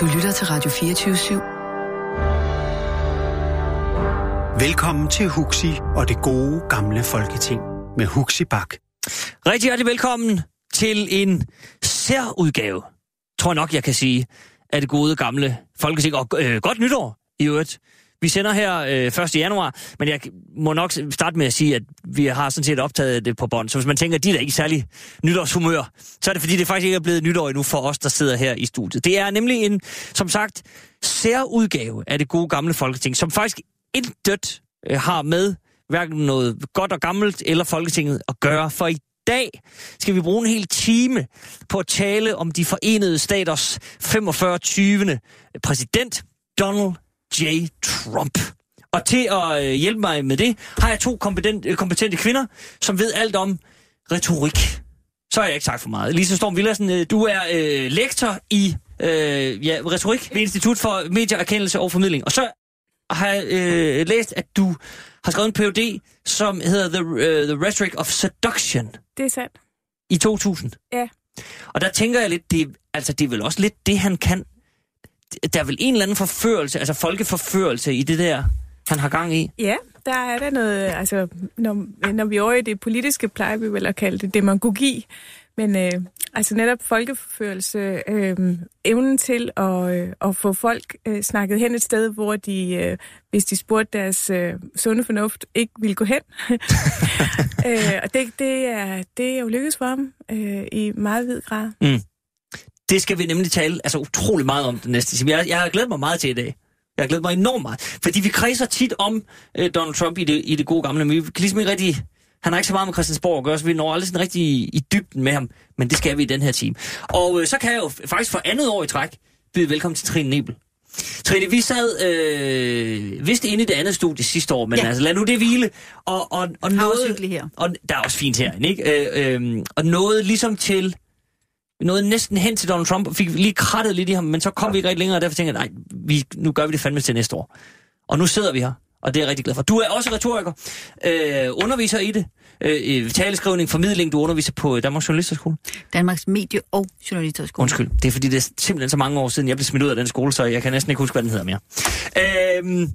Du lytter til Radio 24 /7. Velkommen til Huxi og det gode gamle folketing med Huxi Bak. Rigtig hjertelig velkommen til en særudgave, tror jeg nok, jeg kan sige, af det gode gamle folketing. Og øh, godt nytår i øvrigt. Vi sender her øh, 1. januar, men jeg må nok starte med at sige, at vi har sådan set optaget det på bånd. Så hvis man tænker, at de er ikke særlig nytårshumør, så er det fordi, det faktisk ikke er blevet nytår endnu for os, der sidder her i studiet. Det er nemlig en, som sagt, særudgave af det gode gamle folketing, som faktisk intet øh, har med hverken noget godt og gammelt eller Folketinget at gøre. For i dag skal vi bruge en hel time på at tale om de forenede staters 45. 20. præsident, Donald J. Trump. Og til at øh, hjælpe mig med det, har jeg to kompetent, øh, kompetente kvinder, som ved alt om retorik. Så har jeg ikke sagt for meget. Lisa Storm Villersen, øh, du er øh, lektor i øh, ja, retorik ved Institut for Medieerkendelse og Formidling. Og så har jeg øh, læst, at du har skrevet en PhD, som hedder The, uh, The Rhetoric of Seduction. Det er sandt. I 2000. Ja. Og der tænker jeg lidt, det, altså det er vel også lidt det, han kan der er vel en eller anden forførelse, altså folkeforførelse i det der, han har gang i? Ja, der er der noget, altså når, når vi er over i det politiske, plejer vi vel at kalde det demagogi, men øh, altså netop folkeforførelse, øh, evnen til at, øh, at få folk øh, snakket hen et sted, hvor de, øh, hvis de spurgte deres øh, sunde fornuft, ikke ville gå hen. øh, og det, det, er, det er jo lykkedes for ham øh, i meget vid grad. Mm. Det skal vi nemlig tale altså, utrolig meget om den næste time. Jeg, jeg har glædet mig meget til i dag. Jeg har glædet mig enormt meget. Fordi vi kredser tit om øh, Donald Trump i det, i det gode gamle, men vi kan ligesom ikke rigtig... Han har ikke så meget med Christiansborg at gøre, så vi når aldrig sådan rigtig i, i dybden med ham. Men det skal vi i den her time. Og øh, så kan jeg jo faktisk for andet år i træk byde velkommen til Trine Nebel. Trine, vi sad øh, vist inde i det andet studie sidste år, men ja. altså lad nu det hvile. Og, og, og noget, her. Og der er også fint her, ikke? Øh, øh, og noget ligesom til vi nåede næsten hen til Donald Trump, og fik lige krattet lidt i ham, men så kom vi ikke rigtig længere, og derfor tænkte jeg, nej, vi, nu gør vi det fandme til næste år. Og nu sidder vi her, og det er jeg rigtig glad for. Du er også retoriker, øh, underviser i det, øh, taleskrivning, formidling, du underviser på Danmarks Journalisterskole. Danmarks Medie- og Journalisterskole. Undskyld, det er fordi, det er simpelthen så mange år siden, jeg blev smidt ud af den skole, så jeg kan næsten ikke huske, hvad den hedder mere. Øh,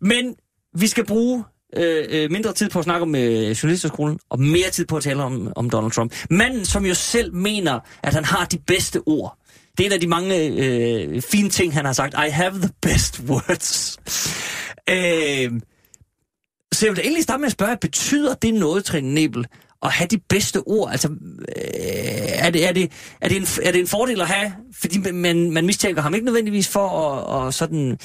men vi skal bruge øh, øh, mindre tid på at snakke om øh, journalisterskolen, og mere tid på at tale om, om Donald Trump. Manden, som jo selv mener, at han har de bedste ord. Det er en af de mange øh, fine ting, han har sagt. I have the best words. øh, så jeg vil egentlig starte med at spørge, betyder det noget, Trine Nebel, at have de bedste ord? Altså, øh, er, det, er, det, er, det en, er det en fordel at have, fordi man, man mistænker ham ikke nødvendigvis for at, at sådan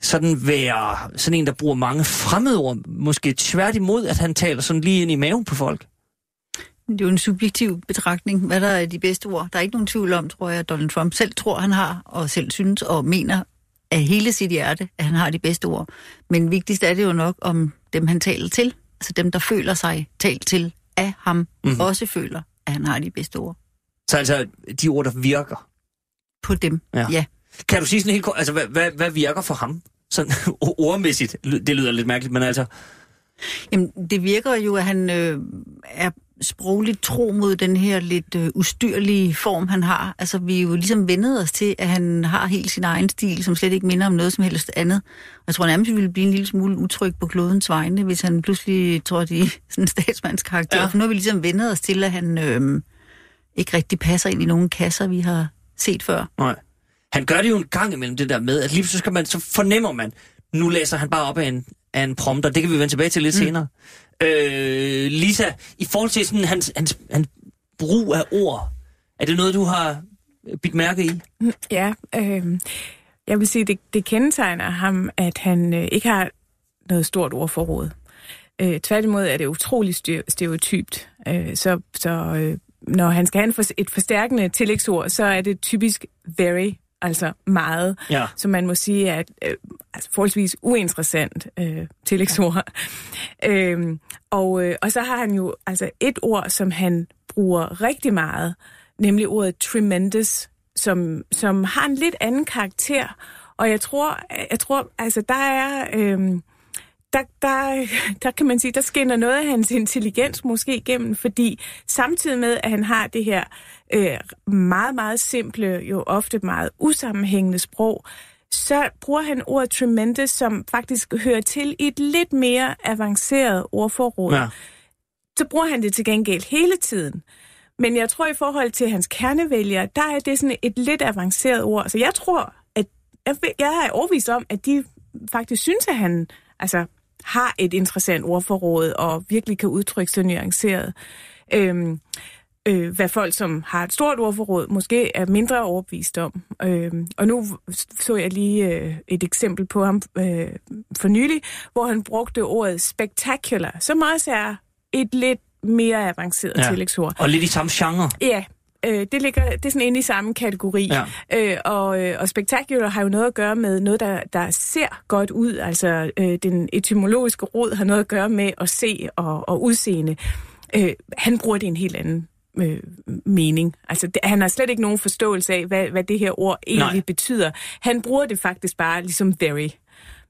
sådan være sådan en, der bruger mange fremmedord, måske tværtimod, at han taler sådan lige ind i maven på folk? Det er jo en subjektiv betragtning, hvad der er de bedste ord. Der er ikke nogen tvivl om, tror jeg, at Donald Trump selv tror, han har, og selv synes og mener af hele sit hjerte, at han har de bedste ord. Men vigtigst er det jo nok om dem, han taler til. Altså dem, der føler sig talt til af ham, mm-hmm. også føler, at han har de bedste ord. Så altså de ord, der virker? På dem, ja. ja. Kan du sige sådan helt kort, altså hvad, hvad, hvad virker for ham? Sådan ordmæssigt, det lyder lidt mærkeligt, men altså... Jamen, det virker jo, at han øh, er sprogligt tro mod den her lidt øh, ustyrlige form, han har. Altså, vi er jo ligesom vendet os til, at han har helt sin egen stil, som slet ikke minder om noget som helst andet. Og jeg tror nærmest, vi ville blive en lille smule utryg på klodens vegne, hvis han pludselig tror, de er sådan en statsmandskarakter. Ja. For nu har vi ligesom vendet os til, at han øh, ikke rigtig passer ind i nogen kasser, vi har set før. Nej. Han gør det jo en gang imellem det der med, at lige så, skal man, så fornemmer man, nu læser han bare op af en, af en prompter. Det kan vi vende tilbage til lidt mm. senere. Øh, Lisa, i forhold til sådan hans, hans, hans brug af ord, er det noget, du har bidt mærke i? Ja, øh, jeg vil sige, det, det kendetegner ham, at han øh, ikke har noget stort ordforråd. Øh, tværtimod er det utrolig stereotypt. Øh, så så øh, når han skal have et forstærkende tillægsord, så er det typisk very altså meget, ja. som man må sige et øh, altså forholdsvis uinteressant øh, tillægsord. øh, og, øh, og så har han jo altså et ord, som han bruger rigtig meget, nemlig ordet tremendous, som, som har en lidt anden karakter. Og jeg tror, jeg tror altså der er... Øh, der, der, der kan man sige, der skinner noget af hans intelligens måske igennem, fordi samtidig med, at han har det her øh, meget, meget simple, jo ofte meget usammenhængende sprog, så bruger han ordet tremendous, som faktisk hører til i et lidt mere avanceret ordforråd. Ja. Så bruger han det til gengæld hele tiden. Men jeg tror, i forhold til hans kernevælgere, der er det sådan et lidt avanceret ord. Så jeg tror, at jeg er overvist om, at de faktisk synes, at han altså, har et interessant ordforråd og virkelig kan udtrykke sig nuanceret. Øhm, øh, hvad folk, som har et stort ordforråd, måske er mindre overbevist om. Øh, og nu så jeg lige øh, et eksempel på ham øh, for nylig, hvor han brugte ordet spectacular, som også er et lidt mere avanceret ja. tillægsord. Og lidt i samme genre. Ja, øh, det ligger det er sådan inde i samme kategori. Ja. Øh, og, øh, og spectacular har jo noget at gøre med noget, der, der ser godt ud. Altså øh, den etymologiske rod har noget at gøre med at se og, og udseende. Øh, han bruger det en helt anden øh, mening. Altså, det, han har slet ikke nogen forståelse af, hvad, hvad det her ord egentlig Nej. betyder. Han bruger det faktisk bare ligesom very.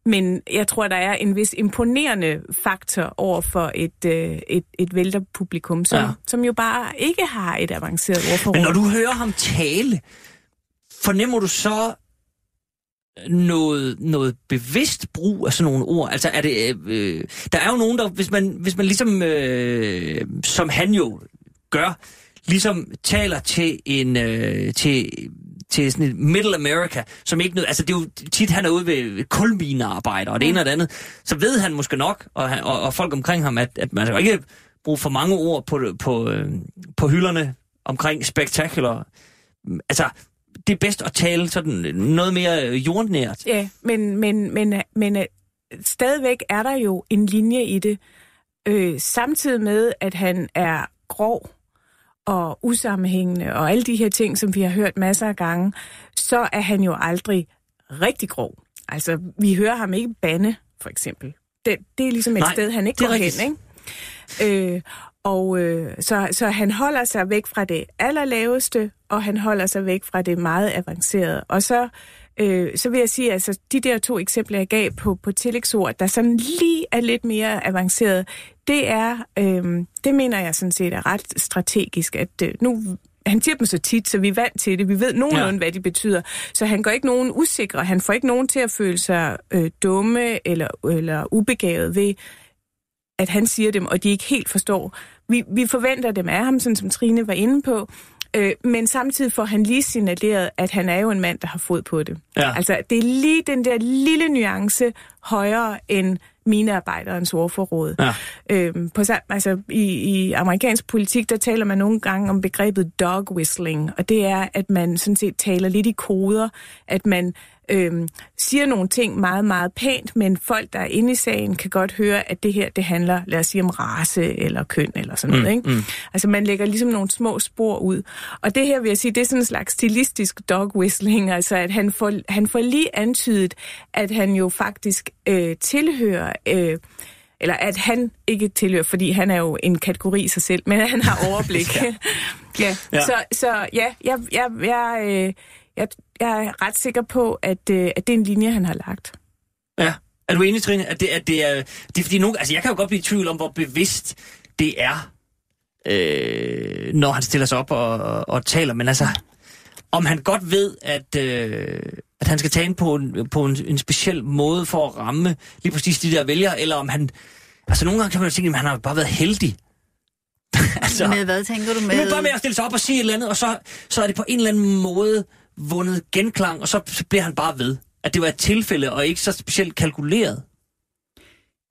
Men jeg tror, der er en vis imponerende faktor over for et, øh, et, et vælterpublikum, som, ja. som jo bare ikke har et avanceret ordforråd. Men når du hører ham tale, fornemmer du så noget, noget bevidst brug af sådan nogle ord? Altså er det, øh, der er jo nogen, der, hvis man, hvis man ligesom, øh, som han jo gør, ligesom taler til en, øh, til, til sådan et Middle America, som ikke noget, altså det er jo tit, han er ude ved kulminearbejder og det ene og det andet, så ved han måske nok, og, og, og folk omkring ham, at, at man skal ikke bruge for mange ord på, på, øh, på hylderne omkring spectacular. Altså, det er bedst at tale sådan noget mere jordnært. Ja, men, men, men, men øh, stadigvæk er der jo en linje i det, øh, samtidig med, at han er grov og usammenhængende og alle de her ting, som vi har hørt masser af gange, så er han jo aldrig rigtig grov. Altså, vi hører ham ikke bande, for eksempel. Det, det er ligesom et Nej, sted, han ikke går rigtigt. hen, ikke? Øh, og øh, så, så han holder sig væk fra det allerlaveste, og han holder sig væk fra det meget avancerede. Og så øh, så vil jeg sige, at altså, de der to eksempler, jeg gav på, på tillægsord, der sådan lige er lidt mere avanceret, det er, øh, det mener jeg sådan set er ret strategisk, at øh, nu han siger dem så tit, så vi er vant til det. Vi ved nogenlunde, ja. hvad de betyder. Så han går ikke nogen usikre. Han får ikke nogen til at føle sig øh, dumme eller, eller ubegavet ved, at han siger dem, og de ikke helt forstår. Vi, vi forventer dem af ham, sådan som Trine var inde på. Øh, men samtidig får han lige signaleret, at han er jo en mand, der har fod på det. Ja. Altså, det er lige den der lille nuance højere end minearbejderens ordforråd. Ja. Øhm, på, altså, i, I amerikansk politik, der taler man nogle gange om begrebet dog whistling, og det er, at man sådan set taler lidt i koder, at man øhm, siger nogle ting meget, meget pænt, men folk, der er inde i sagen, kan godt høre, at det her, det handler, lad os sige, om race eller køn eller sådan noget. Mm, ikke? Mm. Altså man lægger ligesom nogle små spor ud. Og det her vil jeg sige, det er sådan en slags stilistisk dog whistling, altså at han får, han får lige antydet, at han jo faktisk øh, tilhører... Øh, eller at han ikke tilhører, fordi han er jo en kategori i sig selv, men han har overblik. ja. ja. ja. Så, så ja, jeg, jeg, jeg, øh, jeg, jeg er ret sikker på, at, øh, at det er en linje, han har lagt. Ja. Er du enig, Trine, at det, at det er... Det er fordi nogen, altså jeg kan jo godt blive i tvivl om, hvor bevidst det er, øh, når han stiller sig op og, og, og taler, men altså, om han godt ved, at, øh, at han skal tage på, en, på en, en speciel måde for at ramme lige præcis de der vælgere, eller om han... Altså nogle gange kan man jo tænke, at han har bare været heldig. altså, med hvad tænker du med? Men bare med at stille sig op og sige et eller andet, og så, så er det på en eller anden måde vundet genklang, og så, så bliver han bare ved. At det var et tilfælde, og ikke så specielt kalkuleret.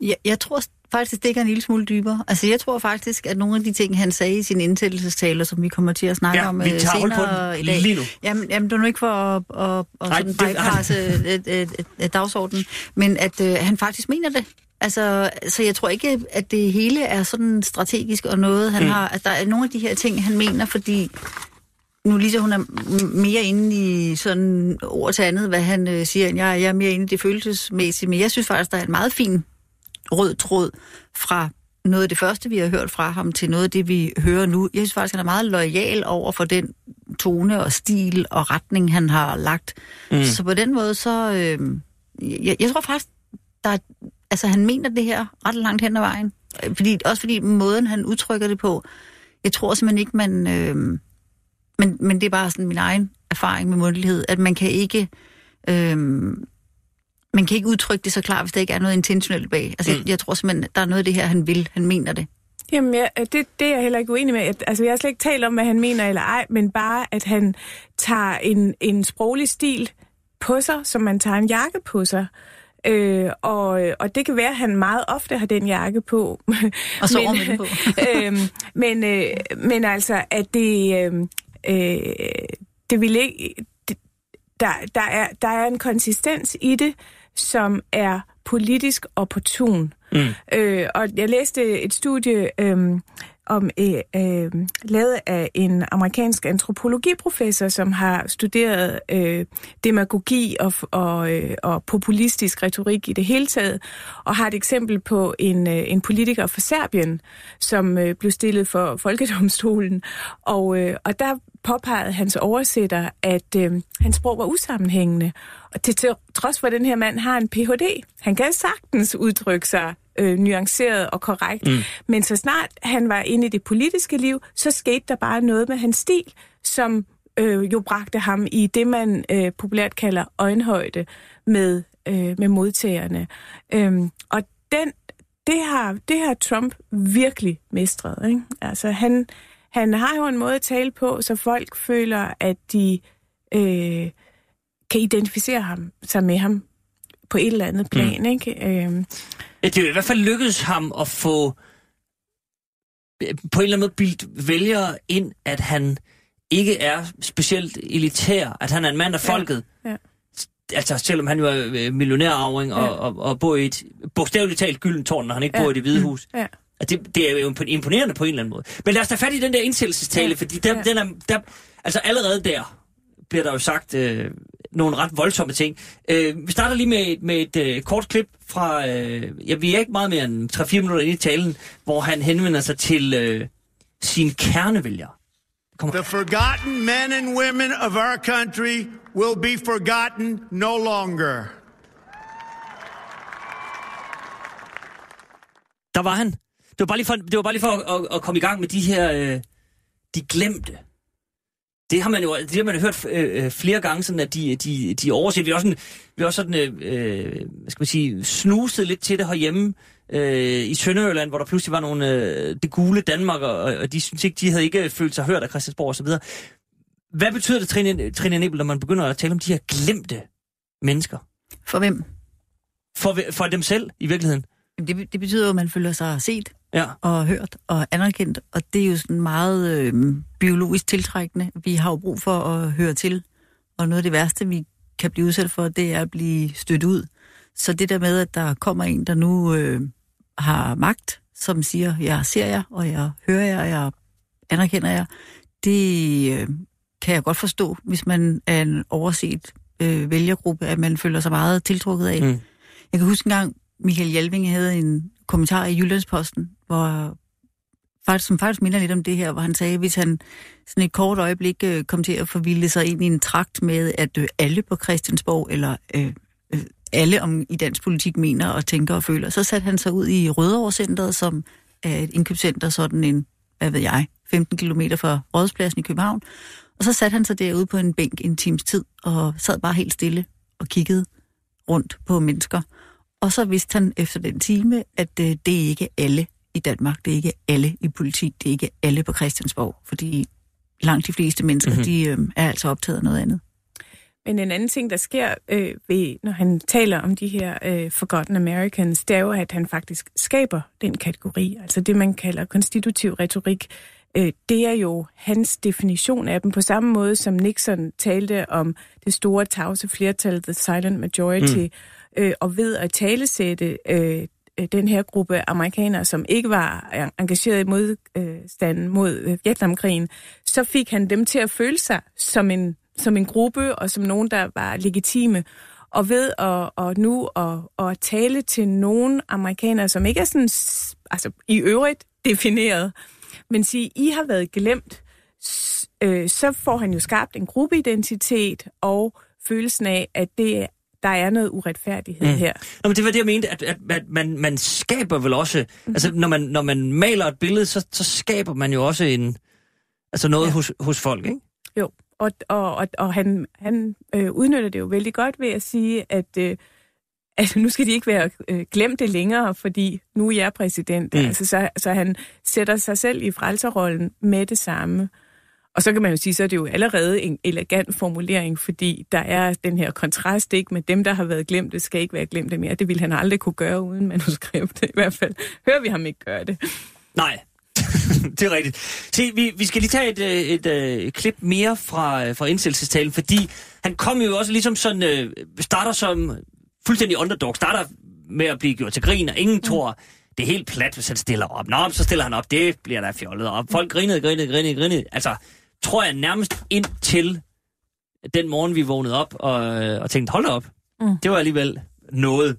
Jeg, jeg tror faktisk, det er en lille smule dybere. Altså, jeg tror faktisk, at nogle af de ting, han sagde i sin indsættelsestaler, som vi kommer til at snakke ja, om vi øh, tager senere på den. i dag. Lige nu. Jamen, jamen, det er nu ikke for at, at, at sådan bypasse et, et, et, et dagsorden, men at øh, han faktisk mener det. Altså, så jeg tror ikke, at det hele er sådan strategisk og noget, han mm. har... At der er nogle af de her ting, han mener, fordi nu Lisa, hun er mere inde i sådan ord til andet, hvad han øh, siger, end jeg, jeg er mere inde i det følelsesmæssige, men jeg synes faktisk, der er en meget fin rød tråd fra noget af det første, vi har hørt fra ham, til noget af det, vi hører nu. Jeg synes faktisk, han er meget lojal over for den tone og stil og retning, han har lagt. Mm. Så på den måde, så... Øh, jeg, jeg tror faktisk, der er, altså, han mener det her ret langt hen ad vejen. Fordi, også fordi måden, han udtrykker det på, jeg tror simpelthen ikke, man... Øh, men, men det er bare sådan min egen erfaring med mundtlighed, at man kan ikke... Øhm, man kan ikke udtrykke det så klart, hvis der ikke er noget intentionelt bag. Altså, mm. jeg, jeg tror simpelthen, der er noget af det her, han vil. Han mener det. Jamen, ja, det, det er jeg heller ikke uenig med. At, altså, jeg har slet ikke talt om, hvad han mener eller ej, men bare, at han tager en, en sproglig stil på sig, som man tager en jakke på sig. Øh, og, og det kan være, at han meget ofte har den jakke på. Og så men, på. øh, men, øh, men altså, at det, øh, øh, det vil ikke... Det, der, der, er, der er en konsistens i det, som er politisk opportun. Mm. Øh, og jeg læste et studie øh, om øh, øh, lavet af en amerikansk antropologiprofessor, som har studeret øh, demagogi og, og, øh, og populistisk retorik i det hele taget, og har et eksempel på en, øh, en politiker fra Serbien, som øh, blev stillet for folkedomstolen, og, øh, og der påpegede hans oversætter, at øh, hans sprog var usammenhængende. Og til, til trods for, at den her mand har en Ph.D., han kan sagtens udtrykke sig øh, nuanceret og korrekt. Mm. Men så snart han var inde i det politiske liv, så skete der bare noget med hans stil, som øh, jo bragte ham i det, man øh, populært kalder øjenhøjde med, øh, med modtagerne. Øhm, og den, det, har, det har Trump virkelig mestret. Ikke? Altså, han, han har jo en måde at tale på, så folk føler, at de øh, kan identificere ham, sig med ham på et eller andet plan. Mm. Ikke? Øh, det er i hvert fald lykkedes ham at få på en eller anden måde bildt vælgere ind, at han ikke er specielt elitær, at han er en mand af folket. Ja. Ja. Altså selvom han er øh, millionærarving og, ja. og, og bor i et bogstaveligt talt gyldent tårn, når han ikke ja. bor i det hvide hus. Ja. Det, det er jo imponerende på en eller anden måde. Men lad os tage fat i den der indsættelsestale, ja. fordi der, ja. den er, der, altså allerede der bliver der jo sagt øh, nogle ret voldsomme ting. Øh, vi starter lige med, med et øh, kort klip fra, øh, ja, vi er ikke meget mere end 3-4 minutter ind i talen, hvor han henvender sig til øh, sin kernevælgere. The forgotten men and women of our country will be forgotten no longer. Der var han. Det var bare lige for, det var bare lige for at, at, komme i gang med de her, øh, de glemte det har man jo det har man jo hørt øh, øh, flere gange, sådan at de, de, de overset. Vi har også, sådan, vi også sådan, øh, øh, hvad skal man sige, snuset lidt til det herhjemme øh, i Sønderjylland, hvor der pludselig var nogle, øh, det gule Danmark, og, og de synes ikke, de havde ikke følt sig hørt af Christiansborg osv. Hvad betyder det, Trine, Trine Nebel, når man begynder at tale om de her glemte mennesker? For hvem? For, for dem selv, i virkeligheden. Det, det betyder jo, at man føler sig set ja. og hørt og anerkendt, og det er jo sådan meget øh, biologisk tiltrækkende. Vi har jo brug for at høre til, og noget af det værste, vi kan blive udsat for, det er at blive stødt ud. Så det der med, at der kommer en, der nu øh, har magt, som siger, jeg ser jer, og jeg hører jer, og jeg anerkender jer, det øh, kan jeg godt forstå, hvis man er en overset øh, vælgergruppe, at man føler sig meget tiltrukket af. Mm. Jeg kan huske en gang, Michael Jalving havde en kommentar i Jyllandsposten, hvor faktisk, som faktisk minder lidt om det her, hvor han sagde, hvis han sådan et kort øjeblik øh, kom til at forvilde sig ind i en trakt med, at øh, alle på Christiansborg, eller øh, øh, alle om i dansk politik mener og tænker og føler, så satte han sig ud i Rødovre som er et indkøbscenter, sådan en, hvad ved jeg, 15 km fra Rådspladsen i København. Og så satte han sig derude på en bænk en times tid, og sad bare helt stille og kiggede rundt på mennesker. Og så vidste han efter den time, at øh, det er ikke alle i Danmark, det er ikke alle i politik, det er ikke alle på Christiansborg, fordi langt de fleste mennesker, mm-hmm. de øh, er altså optaget af noget andet. Men en anden ting, der sker, øh, ved, når han taler om de her øh, Forgotten Americans, det er jo, at han faktisk skaber den kategori, altså det, man kalder konstitutiv retorik. Øh, det er jo hans definition af dem, på samme måde som Nixon talte om det store tavse flertal, the silent majority, mm øh, og ved at talesætte øh, Øh, den her gruppe amerikanere, som ikke var engageret i modstanden mod øh, Vietnamkrigen, så fik han dem til at føle sig som en, som en gruppe og som nogen, der var legitime. Og ved at, og nu at, at tale til nogle amerikanere, som ikke er sådan, altså i øvrigt defineret, men sige, I har været glemt, øh, så får han jo skabt en gruppeidentitet og følelsen af, at det der er noget uretfærdighed mm. her. Nå, men det var det, jeg mente, at, at, at man, man skaber vel også... Mm. Altså, når man, når man maler et billede, så, så skaber man jo også en, altså noget ja. hos, hos folk, ikke? Jo, og, og, og, og han, han øh, udnytter det jo vældig godt ved at sige, at øh, altså, nu skal de ikke være øh, glemte længere, fordi nu er jeg præsident. Mm. Altså, så, så han sætter sig selv i frelserrollen med det samme. Og så kan man jo sige, så er det jo allerede en elegant formulering, fordi der er den her kontrast, ikke med dem, der har været glemte, skal ikke være glemte mere. Det ville han aldrig kunne gøre uden manuskript. I hvert fald hører vi ham ikke gøre det. Nej, det er rigtigt. Se, vi, vi skal lige tage et, øh, et, et, et klip mere fra, øh, fra indsættelsestalen, fordi han kom jo også ligesom sådan, øh, starter som fuldstændig underdog, starter med at blive gjort til grin, og ingen mm. tror, det er helt plat, hvis han stiller op. Nå, så stiller han op, det bliver der fjollet. Og folk grinede, grinede, grinede, grinede. Altså, tror jeg nærmest ind til den morgen, vi vågnede op og, og tænkte, hold op. Mm. Det var alligevel noget.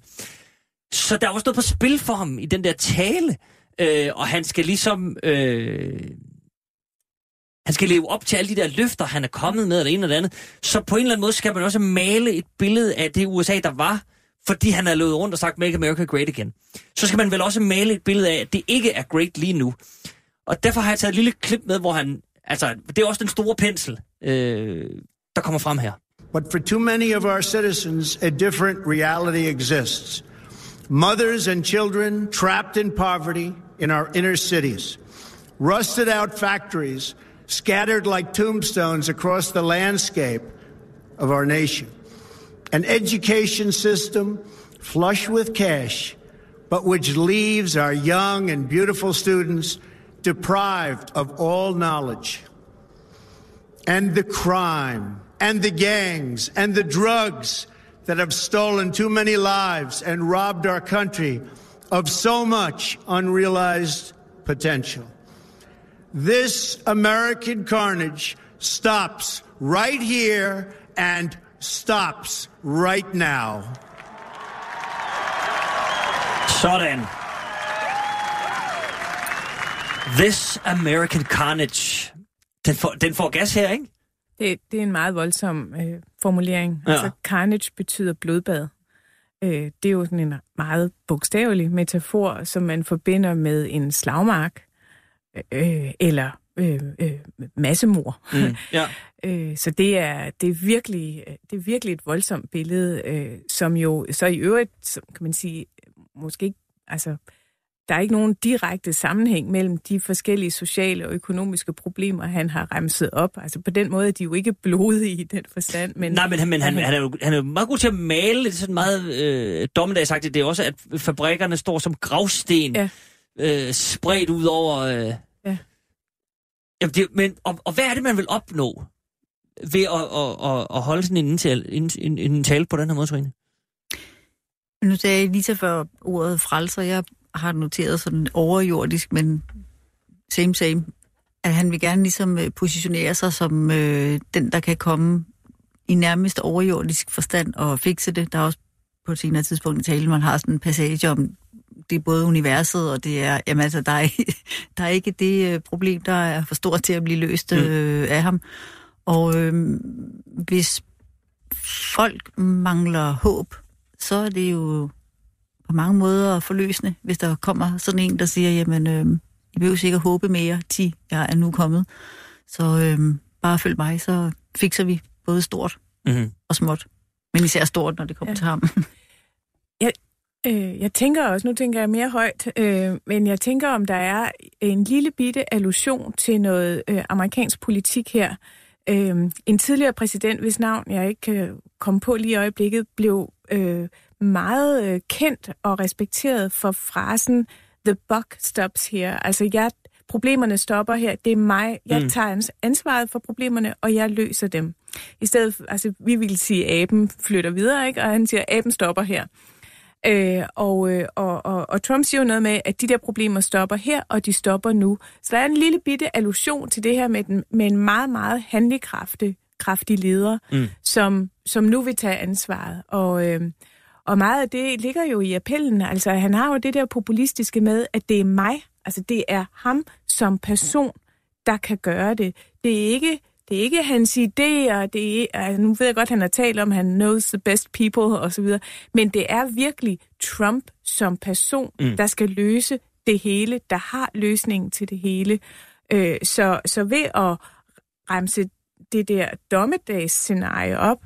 Så der var stået på spil for ham i den der tale, øh, og han skal ligesom... Øh, han skal leve op til alle de der løfter, han er kommet med, eller en eller andet. Så på en eller anden måde skal man også male et billede af det USA, der var, fordi han er løbet rundt og sagt, Make America Great Again. Så skal man vel også male et billede af, at det ikke er great lige nu. Og derfor har jeg taget et lille klip med, hvor han... Altså, det er også den store pensel, øh, der kommer frem her. But for too many of our citizens, a different reality exists. Mothers and children trapped in poverty in our inner cities. Rusted out factories scattered like tombstones across the landscape of our nation. An education system flush with cash, but which leaves our young and beautiful students deprived of all knowledge. And the crime, and the gangs, and the drugs that have stolen too many lives and robbed our country of so much unrealized potential. This American carnage stops right here and stops right now. Sådan. This American Carnage. Den får, den får gas her, ikke? Det, det er en meget voldsom øh, formulering. Ja. Altså, carnage betyder blodbad. Øh, det er jo sådan en meget bogstavelig metafor, som man forbinder med en slagmark øh, eller øh, øh, massemord. Mm, ja. Øh, så det er, det, er virkelig, det er virkelig et voldsomt billede, øh, som jo så i øvrigt, som kan man sige, måske ikke, altså, der er ikke nogen direkte sammenhæng mellem de forskellige sociale og økonomiske problemer, han har remset op. Altså på den måde er de jo ikke blodige i den forstand. Men, Nej, men, han, men han, han, er jo, han er jo meget god til at male det sådan meget øh, dommedagsagtigt. Det er også, at fabrikkerne står som gravsten, Ja. øh, spredt ud over... Øh, Ja. Jamen, det, men, og, og hvad er det, man vil opnå ved at, at, at, at holde sådan en, indtal, en, en, en tale på den her måde, Trine? Nu sagde jeg lige til før ordet frelser. Jeg har noteret sådan overjordisk, men same same. At han vil gerne ligesom øh, positionere sig som øh, den, der kan komme i nærmest overjordisk forstand og fikse det. Der er også på et senere tidspunkt i talen, man har sådan en passage om, det er både universet, og det er, jamen altså, der er, der er ikke det øh, problem, der er for stort til at blive løst øh, af ham. Og øh, hvis folk mangler håb, så er det jo på mange måder forløsende, hvis der kommer sådan en, der siger, jamen, øh, I behøver ikke at håbe mere, 10, jeg er nu kommet. Så øh, bare følg mig, så fikser vi både stort Mm-hmm. og småt. Men især stort, når det kommer Ja. til ham. Øh, jeg tænker også, nu tænker jeg mere højt, øh, men jeg tænker, om der er en lille bitte allusion til noget øh, amerikansk politik her. Øh, en tidligere præsident, hvis navn jeg ikke kan komme på lige i øjeblikket, blev øh, meget øh, kendt og respekteret for frasen The buck stops here. Altså, jeg, problemerne stopper her. Det er mig. Jeg Mm. tager ans- ansvaret for problemerne, og jeg løser dem. I stedet, for- altså, vi vil sige, at aben flytter videre, ikke? og han siger, at aben stopper her. Øh, og, øh, og, og, og Trump siger jo noget med, at de der problemer stopper her, og de stopper nu. Så der er en lille bitte allusion til det her med, den, med en meget, meget handlekraftig kraftig leder, Mm. som, som nu vil tage ansvaret. Og, øh, og meget af det ligger jo i appellen. Altså, han har jo det der populistiske med, at det er mig, altså det er ham som person, der kan gøre det. Det er ikke, det er ikke hans idéer, det er, altså, nu ved jeg godt, han har talt om, han knows the best people og så videre, men det er virkelig Trump som person, mm. der skal løse det hele, der har løsningen til det hele. Øh, så, så ved at remse det der dommedagsscenarie op,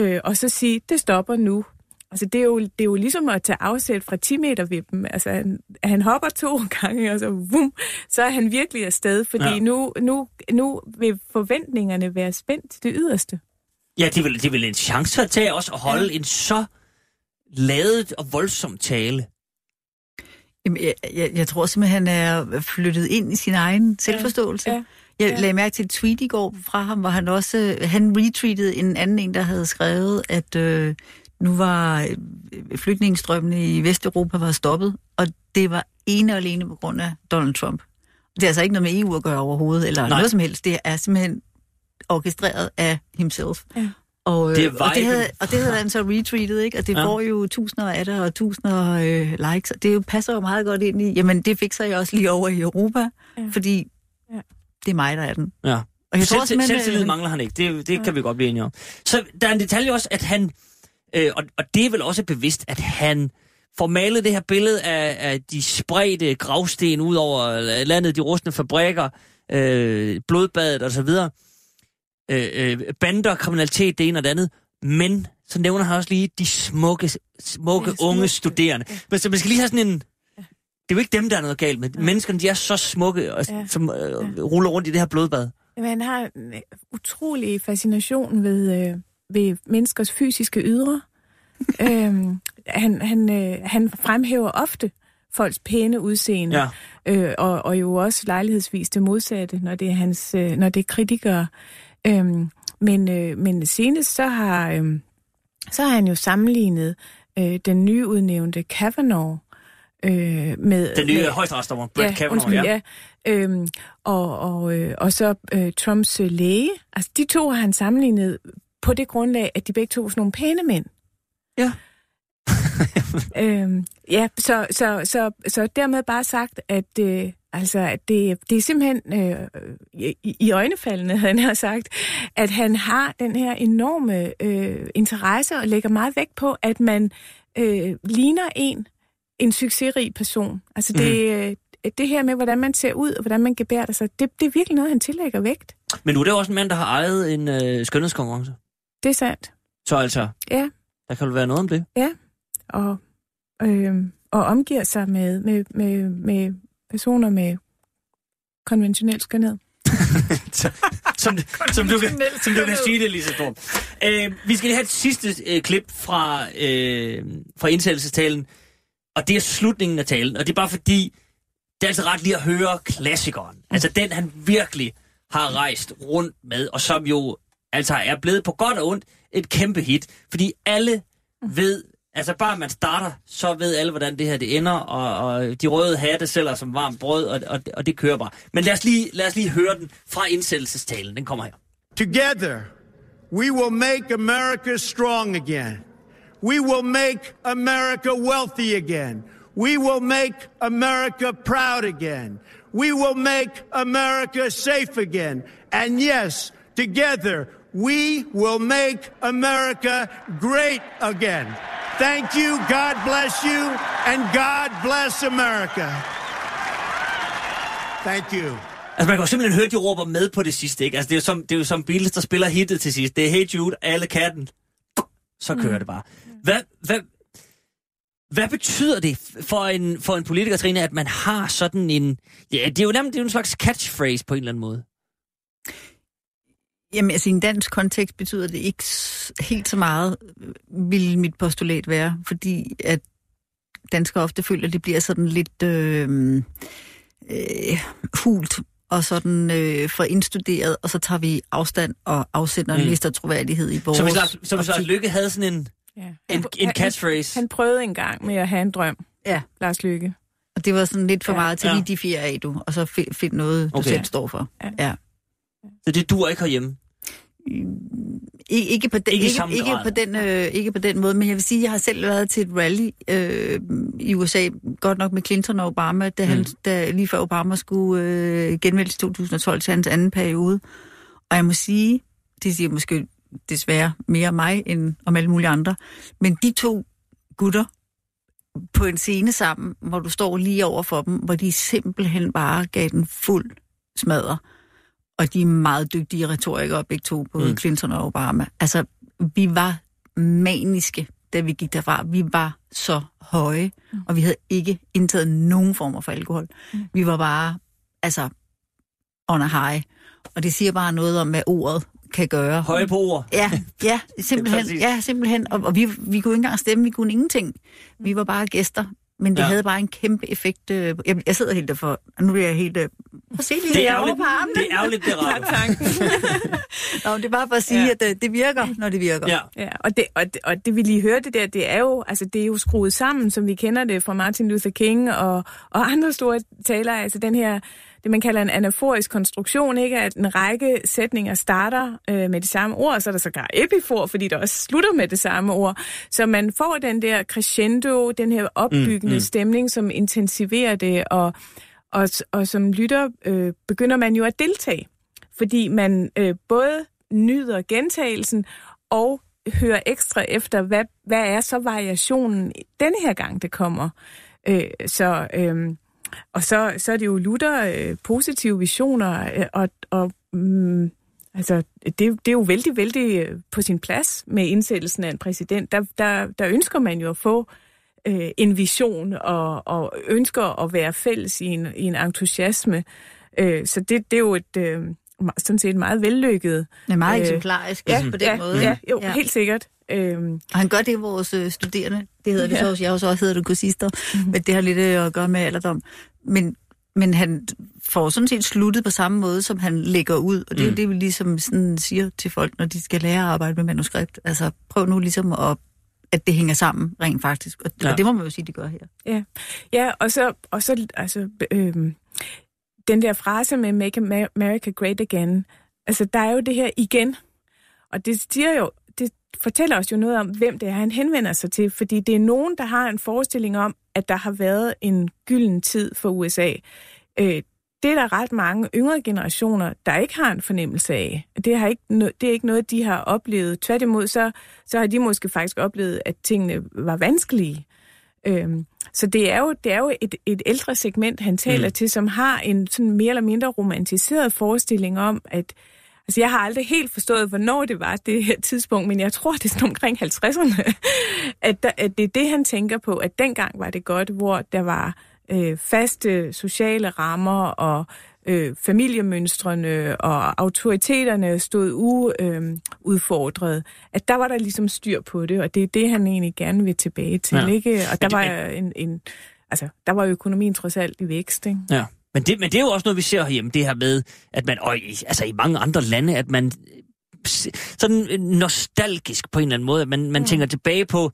øh, og så sige, det stopper nu. Altså, det er, jo, det er jo ligesom at tage afsæt fra 10 meter ved dem. Altså, han, han hopper to gange, og så, vum, så er han virkelig afsted, fordi ja. nu, nu, nu vil forventningerne være spændt til det yderste. Ja, det er vel, det vel en chance at tage også at holde ja. en så ladet og voldsom tale. Jamen, jeg, jeg, jeg tror simpelthen, han er flyttet ind i sin egen selvforståelse. Ja. Jeg ja. lagde mærke til et tweet i går fra ham, hvor han også han retweetede en anden en, der havde skrevet, at øh, nu var øh, flygtningestrømmene i Vesteuropa var stoppet, og det var ene og alene på grund af Donald Trump. Det er altså ikke noget med EU at gøre overhovedet, eller Nej. noget som helst. Det er simpelthen orkestreret af himself. Ja. Og, øh, det og, det havde, og det havde han så retweetet, ikke? Og det ja. får jo tusinder af det, og tusinder øh, likes. Og det jo, passer jo meget godt ind i, jamen det fik sig jo også lige over i Europa, ja. fordi ja. det er mig, der er den. Ja. Og jeg tror, Selv, selvtillid øh, mangler han ikke, det, det ja. kan vi godt blive enige om. Så der er en detalje også, at han, øh, og, og det er vel også bevidst, at han får malet det her billede af, af de spredte gravsten ud over landet, de rustne fabrikker, øh, blodbadet osv., øh, øh, bander, kriminalitet, det ene og det andet. Men så nævner han også lige de smukke, smukke ja, unge studerende. Ja. Men så man skal lige have sådan en... Det er jo ikke dem, der er noget galt med. Ja. Menneskerne, de er så smukke, og, ja. som øh, ja. ruller rundt i det her blodbad. Jamen, han har en øh, utrolig fascination ved, øh, ved menneskers fysiske ydre. øhm, han, han, øh, han fremhæver ofte folks pæne udseende, ja. øh, og, og jo også lejlighedsvis det modsatte, når det er, hans, øh, når det er kritikere. Øhm, men, øh, men senest så har, øh, så har han jo sammenlignet øh, den nyudnævnte Kavanaugh øh, med... Den nye højstrætsdommer, Brett ja, Kavanaugh, undskyld, ja. ja øhm, og, og, øh, og så øh, Trumps øh, læge. Altså, de to har han sammenlignet på det grundlag, at de begge to er sådan nogle pæne mænd. Ja. øhm, ja, så, så, så, så dermed bare sagt, at, øh, altså, at det, det er simpelthen øh, i, i øjnefaldene, han har sagt, at han har den her enorme øh, interesse og lægger meget vægt på, at man øh, ligner en, en succesrig person. Altså det, mm. det her med, hvordan man ser ud og hvordan man gebærer sig, det, det er virkelig noget, han tillægger vægt. Men nu er det også en mand, der har ejet en øh, skønhedskonkurrence. Det er sandt. Så altså, ja. der kan vel være noget om det? Ja, og, øh, og omgiver sig med, med, med, med personer med konventionel skønhed. som, som, du kan, som du kan sige det, Lisa Thorpe. Øh, vi skal lige have et sidste øh, klip fra, øh, fra indsættelsestalen, og det er slutningen af talen, og det er bare fordi, det er altså ret lige at høre klassikeren. Altså den, han virkelig har rejst rundt med, og som jo altså er blevet på godt og ondt et kæmpe hit. Fordi alle ved, Altså bare man starter, så ved alle, hvordan det her det ender, og, og de røde hatte sælger som varmt brød, og, og, og det kører bare. Men lad os, lige, lad os lige høre den fra indsættelsestalen. Den kommer her. Together, we will make America strong again. We will make America wealthy again. We will make America proud again. We will make America safe again. And yes, together, we will make America great again. Thank you, God bless you, and God bless America. Thank you. Altså, man kan jo simpelthen høre, de råber med på det sidste, ikke? Altså, det er jo som, det er jo som Beatles, der spiller hittet til sidst. Det er Hey Jude, alle katten. Så kører mm. det bare. Hvad, hvad, hvad betyder det for en, for en politiker, Trine, at man har sådan en... Ja, det er jo nærmest det er jo en slags catchphrase på en eller anden måde. Jamen, altså i en dansk kontekst betyder det ikke helt så meget, vil mit postulat være, fordi at danskere ofte føler, at det bliver sådan lidt øh, øh, hult og sådan øh, for indstuderet, og så tager vi afstand og afsender mm. lister troværdighed i vores... Så hvis Lars, så hvis Lars Lykke havde sådan en, ja. en, en catchphrase? Han, han prøvede engang med at have en drøm, ja. Lars Lykke. Og det var sådan lidt for ja. meget til ja. lige de fire af, du, og så find, find noget, du okay. selv står for. Ja. ja. Så det dur ikke herhjemme? Ikke på, den, ikke, ikke, ikke, på den, øh, ikke på den måde, men jeg vil sige, at jeg har selv været til et rally øh, i USA, godt nok med Clinton og Obama, da, han, mm. da lige før Obama skulle øh, genvælges i 2012 til hans anden periode. Og jeg må sige, det siger måske desværre mere mig end om alle mulige andre, men de to gutter på en scene sammen, hvor du står lige over for dem, hvor de simpelthen bare gav den fuld smadre Og de er meget dygtige retorikere, begge to, både Mm. Clinton og Obama. Altså, vi var maniske, da vi gik derfra. Vi var så høje, mm. og vi havde ikke indtaget nogen former for alkohol. Mm. Vi var bare, altså, on a high. Og det siger bare noget om, hvad ordet kan gøre. Høje på ord. Ja, ja, simpelthen. ja, simpelthen. Og, og vi, vi kunne ikke engang stemme, vi kunne ingenting. Vi var bare gæster. Men det Ja. havde bare en kæmpe effekt. øh, Jeg, jeg sidder helt derfor, og nu er jeg helt... øh, Prøv at se lige Det er ærgerligt, på armene. det er ærgerligt, det er Nå, men det er bare for at sige, Ja. ja. at det, det virker, når det virker. Ja. Ja, og det, og, det, og det vi lige hørte der, det er jo, altså det er jo skruet sammen, som vi kender det fra Martin Luther King og, og andre store talere, altså den her, det man kalder en anaforisk konstruktion, ikke? at en række sætninger starter øh, med det samme ord, og så er der sågar epifor, fordi der også slutter med det samme ord. Så man får den der crescendo, den her opbyggende Mm, mm, mm. mm. stemning, som intensiverer det, og, og, og som lytter øh, begynder man jo at deltage, fordi man øh, både nyder gentagelsen og hører ekstra efter, hvad, hvad er så variationen denne her gang, det kommer. Øh, så, øh, og så, så er det jo lutter øh, positive visioner, øh, og, og mm, altså, det, det er jo vældig, vældig øh, på sin plads med indsættelsen af en præsident. Der, der, der ønsker man jo at få øh, en vision og, og ønsker at være fælles i en, i en entusiasme. Øh, så det, det er jo et øh, sådan set meget vellykket. Er meget Øh, eksemplarisk Ja, på den ja, måde. ja, jo, Ja. ja. helt sikkert. Øhm, Og han gør det, vores øh, studerende. Det hedder det Ja. så også. Jeg også hedder det kursister. Men det har lidt øh, at gøre med alderdom. Men, men han får sådan set sluttet på samme måde, som han lægger ud. Og det er Mm. det, vi ligesom sådan siger til folk, når de skal lære at arbejde med manuskript. Altså prøv nu ligesom at at det hænger sammen rent faktisk. Og, Ja. ja. og det må man jo sige, det gør her. Ja, og så, og så altså, øhm, den der frase med Make Amer- America Great Again, altså der er jo det her igen, og det siger jo, fortæller os jo noget om, hvem det er, han henvender sig til, fordi det er nogen, der har en forestilling om, at der har været en gylden tid for USA. Øh, det er der ret mange yngre generationer, der ikke har en fornemmelse af. Det, har ikke det er ikke noget, de har oplevet. Tværtimod, så, så har de måske faktisk oplevet, at tingene var vanskelige. Øhm, så det er jo, det er jo et, et ældre segment, han taler mm. til, som har en sådan mere eller mindre romantiseret forestilling om, at Altså, jeg har aldrig helt forstået, hvornår det var det her tidspunkt, men jeg tror, det er sådan omkring 50'erne, at, der, at det er det, han tænker på, at dengang var det godt, hvor der var øh, faste sociale rammer, og øh, familiemønstrene og autoriteterne stod uudfordret. Øh, at der var der ligesom styr på det, og det er det, han egentlig gerne vil tilbage til. Ja. Ikke? Og der var en, en, altså, der var økonomien trods alt i vækst. Ikke? Ja. Men det, men det er jo også noget, vi ser herhjemme, det her med, at man, og i, altså i mange andre lande, at man sådan nostalgisk på en eller anden måde, at man, man mm. tænker tilbage på,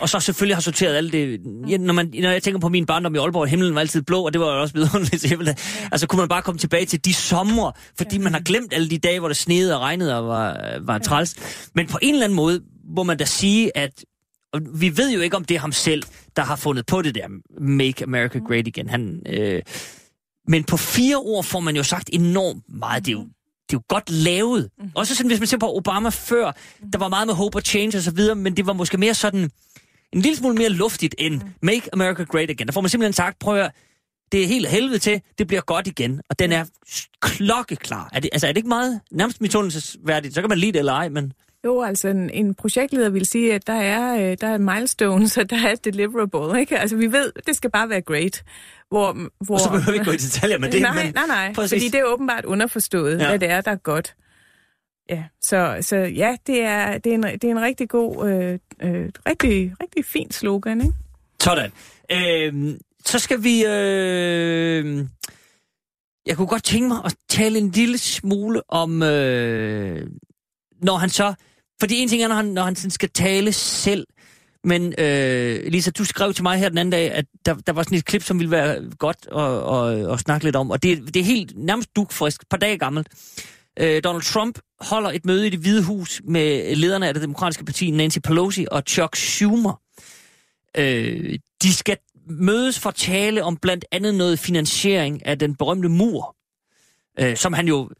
og så selvfølgelig har sorteret alt det. Ja, når, man, når jeg tænker på min barndom i Aalborg, himlen var altid blå, og det var jo også vidunderligt. Ville, altså kunne man bare komme tilbage til de sommer, fordi man har glemt alle de dage, hvor det snede og regnede og var, var træls. Men på en eller anden måde må man da sige, at og vi ved jo ikke, om det er ham selv, der har fundet på det der Make America Great Again. Han, øh, men på fire ord får man jo sagt enormt meget. Det er jo, det er jo godt lavet. Også sådan, hvis man ser på Obama før, der var meget med hope og change og så videre, men det var måske mere sådan en lille smule mere luftigt end Make America Great Again. Der får man simpelthen sagt, prøv at høre, det er helt helvede til, det bliver godt igen. Og den er klokkeklar. Er det, altså er det ikke meget nærmest misundelsesværdigt? Så kan man lide det eller ej, men... Jo, altså en, en projektleder vil sige, at der er, øh, der er milestones, og der er deliverable. Ikke? Altså vi ved, det skal bare være great. Hvor, hvor, Og så behøver vi ikke gå i detaljer med det. nej, men, nej, nej, Præcis. fordi det er åbenbart underforstået, Ja. hvad det er, der er godt. Ja, så, så ja, det er, det er, en, det er en rigtig god, øh, øh, rigtig, rigtig fin slogan, ikke? Sådan. Øhm, så skal vi... Øh, jeg kunne godt tænke mig at tale en lille smule om, øh, når han så... Fordi en ting er, når han, når han sådan skal tale selv, men øh, Lisa, du skrev til mig her den anden dag, at der, der var sådan et klip, som ville være godt at, at, at snakke lidt om, og det, det er helt nærmest dukfrisk, et par dage gammelt. Øh, Donald Trump holder et møde i det hvide hus med lederne af det demokratiske parti, Nancy Pelosi og Chuck Schumer. Øh, de skal mødes for at tale om blandt andet noget finansiering af den berømte mur, øh, som han jo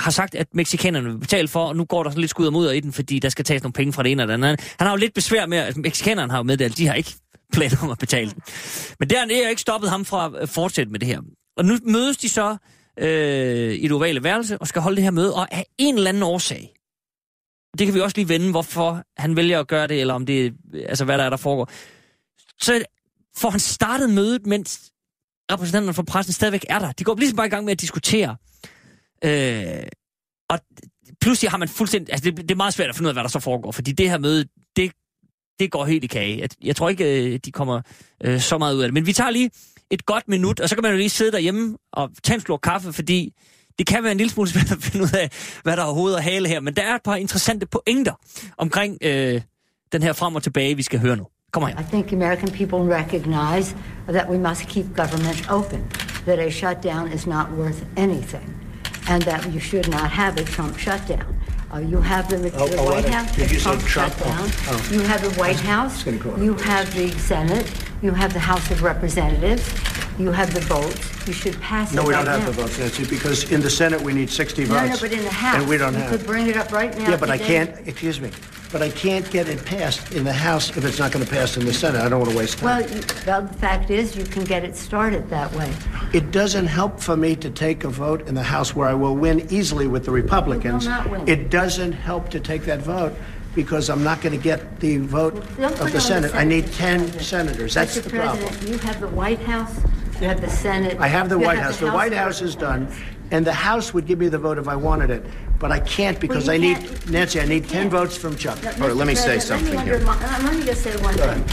har sagt, at mexikanerne vil betale for, og nu går der sådan lidt skud og mudder i den, fordi der skal tages nogle penge fra det ene eller det andet. Han har jo lidt besvær med, at mexikanerne har jo meddelt, at de har ikke planer om at betale den. Men der er ikke stoppet ham fra at fortsætte med det her. Og nu mødes de så øh, i det ovale værelse og skal holde det her møde, og af en eller anden årsag, det kan vi også lige vende, hvorfor han vælger at gøre det, eller om det altså hvad der er, der foregår. Så får han startet mødet, mens repræsentanterne for pressen stadigvæk er der. De går ligesom bare i gang med at diskutere. Øh, og pludselig har man fuldstændig... Altså, det, det er meget svært at finde ud af, hvad der så foregår, fordi det her møde, det, det går helt i kage. Jeg, jeg tror ikke, øh, de kommer øh, så meget ud af det. Men vi tager lige et godt minut, og så kan man jo lige sidde derhjemme og tage en slurk kaffe, fordi det kan være en lille smule svært at finde ud af, hvad der er hoved og hale her. Men der er et par interessante pointer omkring øh, den her frem og tilbage, vi skal høre nu. Kom her. I think American people recognize that we must keep government open, that a shutdown is not worth anything, and that you should not have a Trump shutdown. Uh, you have the, the Oh, oh, White? House, the you Trump, Trump? shutdown. Oh, oh. You have the White House. gonna go on. You have the Senate. You have the House of Representatives. You have the votes. You should pass No, it No, we right don't have now. the votes, Nancy, because in the Senate we need 60 votes. no, no, but in the House. And we don't you have. You could bring it up right now. Yeah, but I can't, excuse me, but I can't get it passed in the House if it's not going to pass in the Senate. I don't want to waste Well, time. you, well, the fact is, you can get it started that way. It doesn't help for me to take a vote in the House where I will win easily with the Republicans. You will not win. It doesn't help to take that vote because I'm not going to get the vote put of the Senate. I need 10 Mr. senators. That's Mr. the problem. You have the White House, you have the Senate. I have the White House. The White House is done. And the House would give me the vote if I wanted it, but I can't because you I need, can't- Nancy, I need you 10 can't. votes from Chuck. Now, All right, let me say President, something let me, here. undermi- uh, let me just say one Go thing.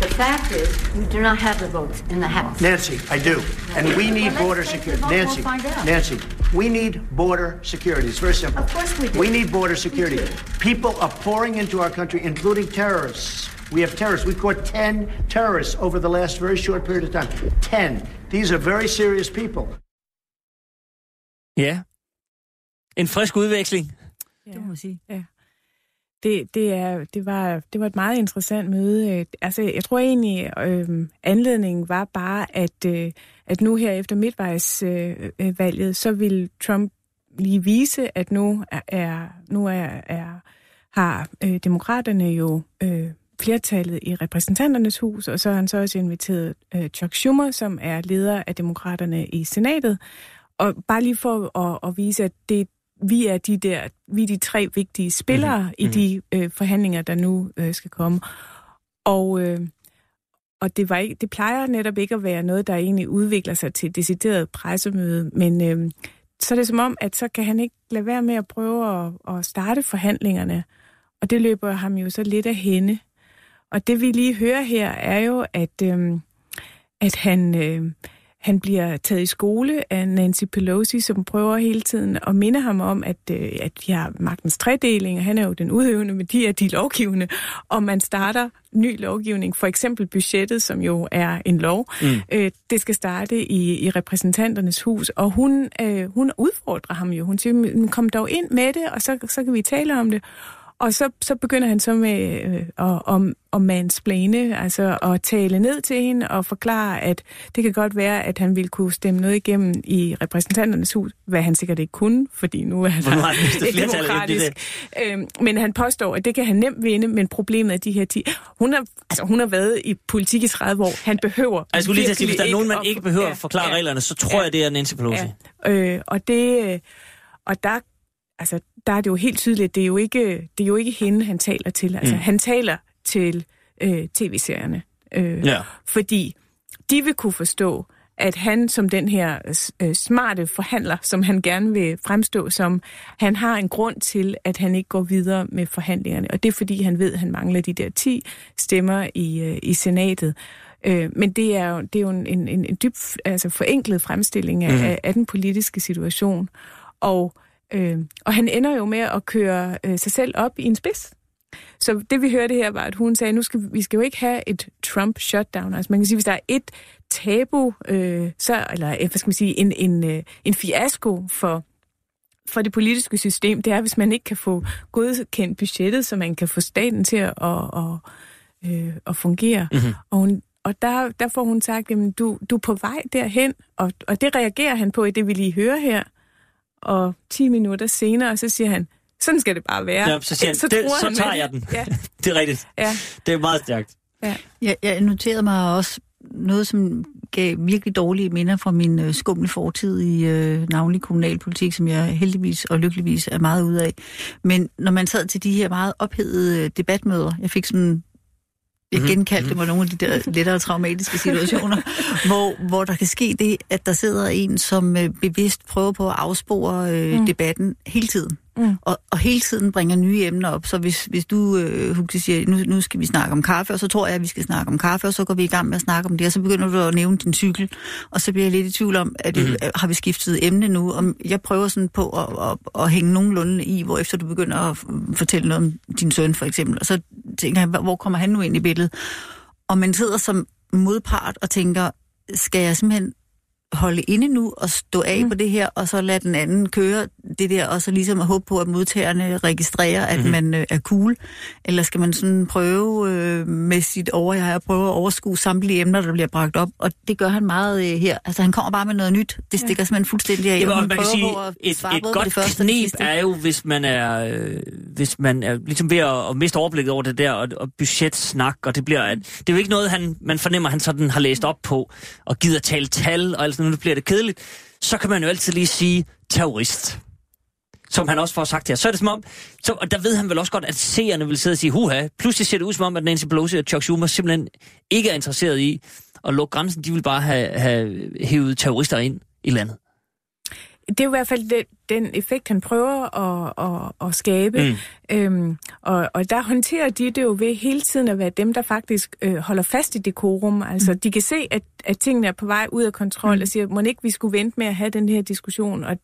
The fact is, you do not have the votes in the House. Nancy, I do. And we need Well, let's border take the security. vote, we'll Nancy, find out. Nancy, we need border security. It's very simple. Of course we do. We need border security. do. People are pouring into our country, including terrorists. We have terrorists. We caught 10 terrorists over the last very short period of time. 10. These are very serious people. Ja. En frisk udveksling. Det må man sige. Det, det, er, det, var, det var et meget interessant møde. Øh, Altså, jeg tror egentlig, øh, anledningen var bare, at, øh, at nu her efter midtvejsvalget, øh, valget, så vil Trump lige vise, at nu er, er nu er, er har øh, demokraterne jo øh, flertallet i repræsentanternes hus, og så har han så også inviteret øh, Chuck Schumer, som er leder af demokraterne i senatet, og bare lige for at, at vise, at det, vi er de der, vi er de tre vigtige spillere mm-hmm. i de øh, forhandlinger, der nu øh, skal komme. Og, øh, og det, var ikke, det plejer netop ikke at være noget, der egentlig udvikler sig til et decideret pressemøde, men øh, så er det som om, at så kan han ikke lade være med at prøve at, at starte forhandlingerne, og det løber ham jo så lidt af hende. Og det vi lige hører her er jo, at, øh, at han, øh, han bliver taget i skole af Nancy Pelosi, som prøver hele tiden at minde ham om, at, øh, at vi har magtens tredeling, og han er jo den udøvende, men de er de lovgivende. Og man starter ny lovgivning, for eksempel budgettet, som jo er en lov. Mm. Øh, det skal starte i, i repræsentanternes hus, og hun, øh, hun udfordrer ham jo. Hun siger, "Men kom dog ind med det, og så, så kan vi tale om det. Og så, så begynder han så med øh, at, at, at mansplane, altså at tale ned til hende og forklare, at det kan godt være, at han ville kunne stemme noget igennem i repræsentanternes hus, hvad han sikkert ikke kunne, fordi nu er der mistet et flertallet, demokratisk. det Øhm, men han påstår, at det kan han nemt vinde, men problemet er de her 10. Hun har, altså, hun har været i politik i 30 år. Han behøver Jeg skulle lige sige, hvis der er nogen, man ikke behøver ja, at forklare ja. reglerne, så tror Ja. jeg, det er Nancy Pelosi. Ja, øh, og det, øh, og der, altså, der er det jo helt tydeligt, det er jo ikke, det er jo ikke hende, han taler til. Altså, Mm. han taler til øh, tv-serierne. Øh, Ja. Fordi de vil kunne forstå, at han som den her øh, smarte forhandler, som han gerne vil fremstå som, han har en grund til, at han ikke går videre med forhandlingerne. Og det er fordi, han ved, at han mangler de der 10 stemmer i, øh, i senatet. Øh, men det er jo, det er jo en, en, en dybt altså forenklet fremstilling af, mm. af, af den politiske situation. Og, øh, og han ender jo med at køre øh, sig selv op i en spids. Så det vi hørte her var, at hun sagde, nu skal vi skal jo ikke have et Trump shutdown. Altså man kan sige, hvis der er et tabu, øh, så, eller øh, hvad skal man sige, en, en, øh, en fiasko for for det politiske system, det er, hvis man ikke kan få godkendt budgettet, så man kan få staten til at, at, at, øh, at fungere. Mhm. Mm-hmm. Og, hun, og der, der får hun sagt, jamen du, du er på vej derhen, og, og det reagerer han på i det, vi lige hører her. Og 10 minutter senere, så siger han, sådan skal det bare være. Ja, så siger han, så, "Det- så tager jeg den. Ja, Det er rigtigt. ja, Det er meget stærkt. ja. Jeg, jeg noterede mig også noget, som gav virkelig dårlige minder fra min øh, skumle fortid i øh, navnlig kommunalpolitik, som jeg heldigvis og lykkeligvis er meget ude af. Men når man sad til de her meget ophedede øh, debatmøder, jeg fik sådan jeg Mhm. genkaldte mig nogle af de der lettere traumatiske situationer, hvor, hvor der kan ske det, at der sidder en, som øh, bevidst prøver på at afspore øh, mm. debatten hele tiden. Mm. Og, og hele tiden bringer nye emner op. Så hvis, hvis du, øh, Huxi, siger, nu, nu skal vi snakke om kaffe, og så tror jeg, at vi skal snakke om kaffe, og så går vi i gang med at snakke om det, og så begynder du at nævne din cykel, og så bliver jeg lidt i tvivl om, at mm. har vi skiftet emne nu? Om jeg prøver sådan på at, at, at hænge nogenlunde i, hvor efter du begynder at fortælle noget om din søn, for eksempel, og så tænker jeg, hvor kommer han nu ind i billedet? Og man sidder som modpart og tænker, skal jeg simpelthen holde inde nu og stå af mm. på det her, og så lade den anden køre det der, og så ligesom at håbe på, at modtagerne registrerer, at mm-hmm. man øh, er cool? Eller skal man sådan prøve øh, med sit overjeg at prøve at overskue samtlige emner, der bliver bragt op? Og det gør han meget øh, her. Altså han kommer bare med noget nyt. Det stikker simpelthen fuldstændig af. Jamen, man kan prøver sige, på at et, et godt det første og det knep sidste. er jo, hvis man er, øh, hvis man er ligesom ved at, at miste overblikket over det der, og, og budgetsnak, og det bliver, at, det er jo ikke noget, han, man fornemmer, han sådan har læst op på, og gider tale tal, og altså, nu bliver det kedeligt, så kan man jo altid lige sige terrorist. Som han også får sagt her. Så er det som om, så, og der ved han vel også godt, at seerne vil sidde og sige, huha, pludselig ser det ud som om, at Nancy Pelosi og Chuck Schumer simpelthen ikke er interesseret i at lukke grænsen. De vil bare have, have hævet terrorister ind i landet. Det er jo i hvert fald den, den effekt, han prøver at, at, at skabe. Mm. Mm. Øhm, og, og der håndterer de det jo ved hele tiden at være dem, der faktisk øh, holder fast i dekorum. Altså, mm. de kan se, at, at tingene er på vej ud af kontrol, mm. og siger, må ikke vi skulle vente med at have den her diskussion? Og,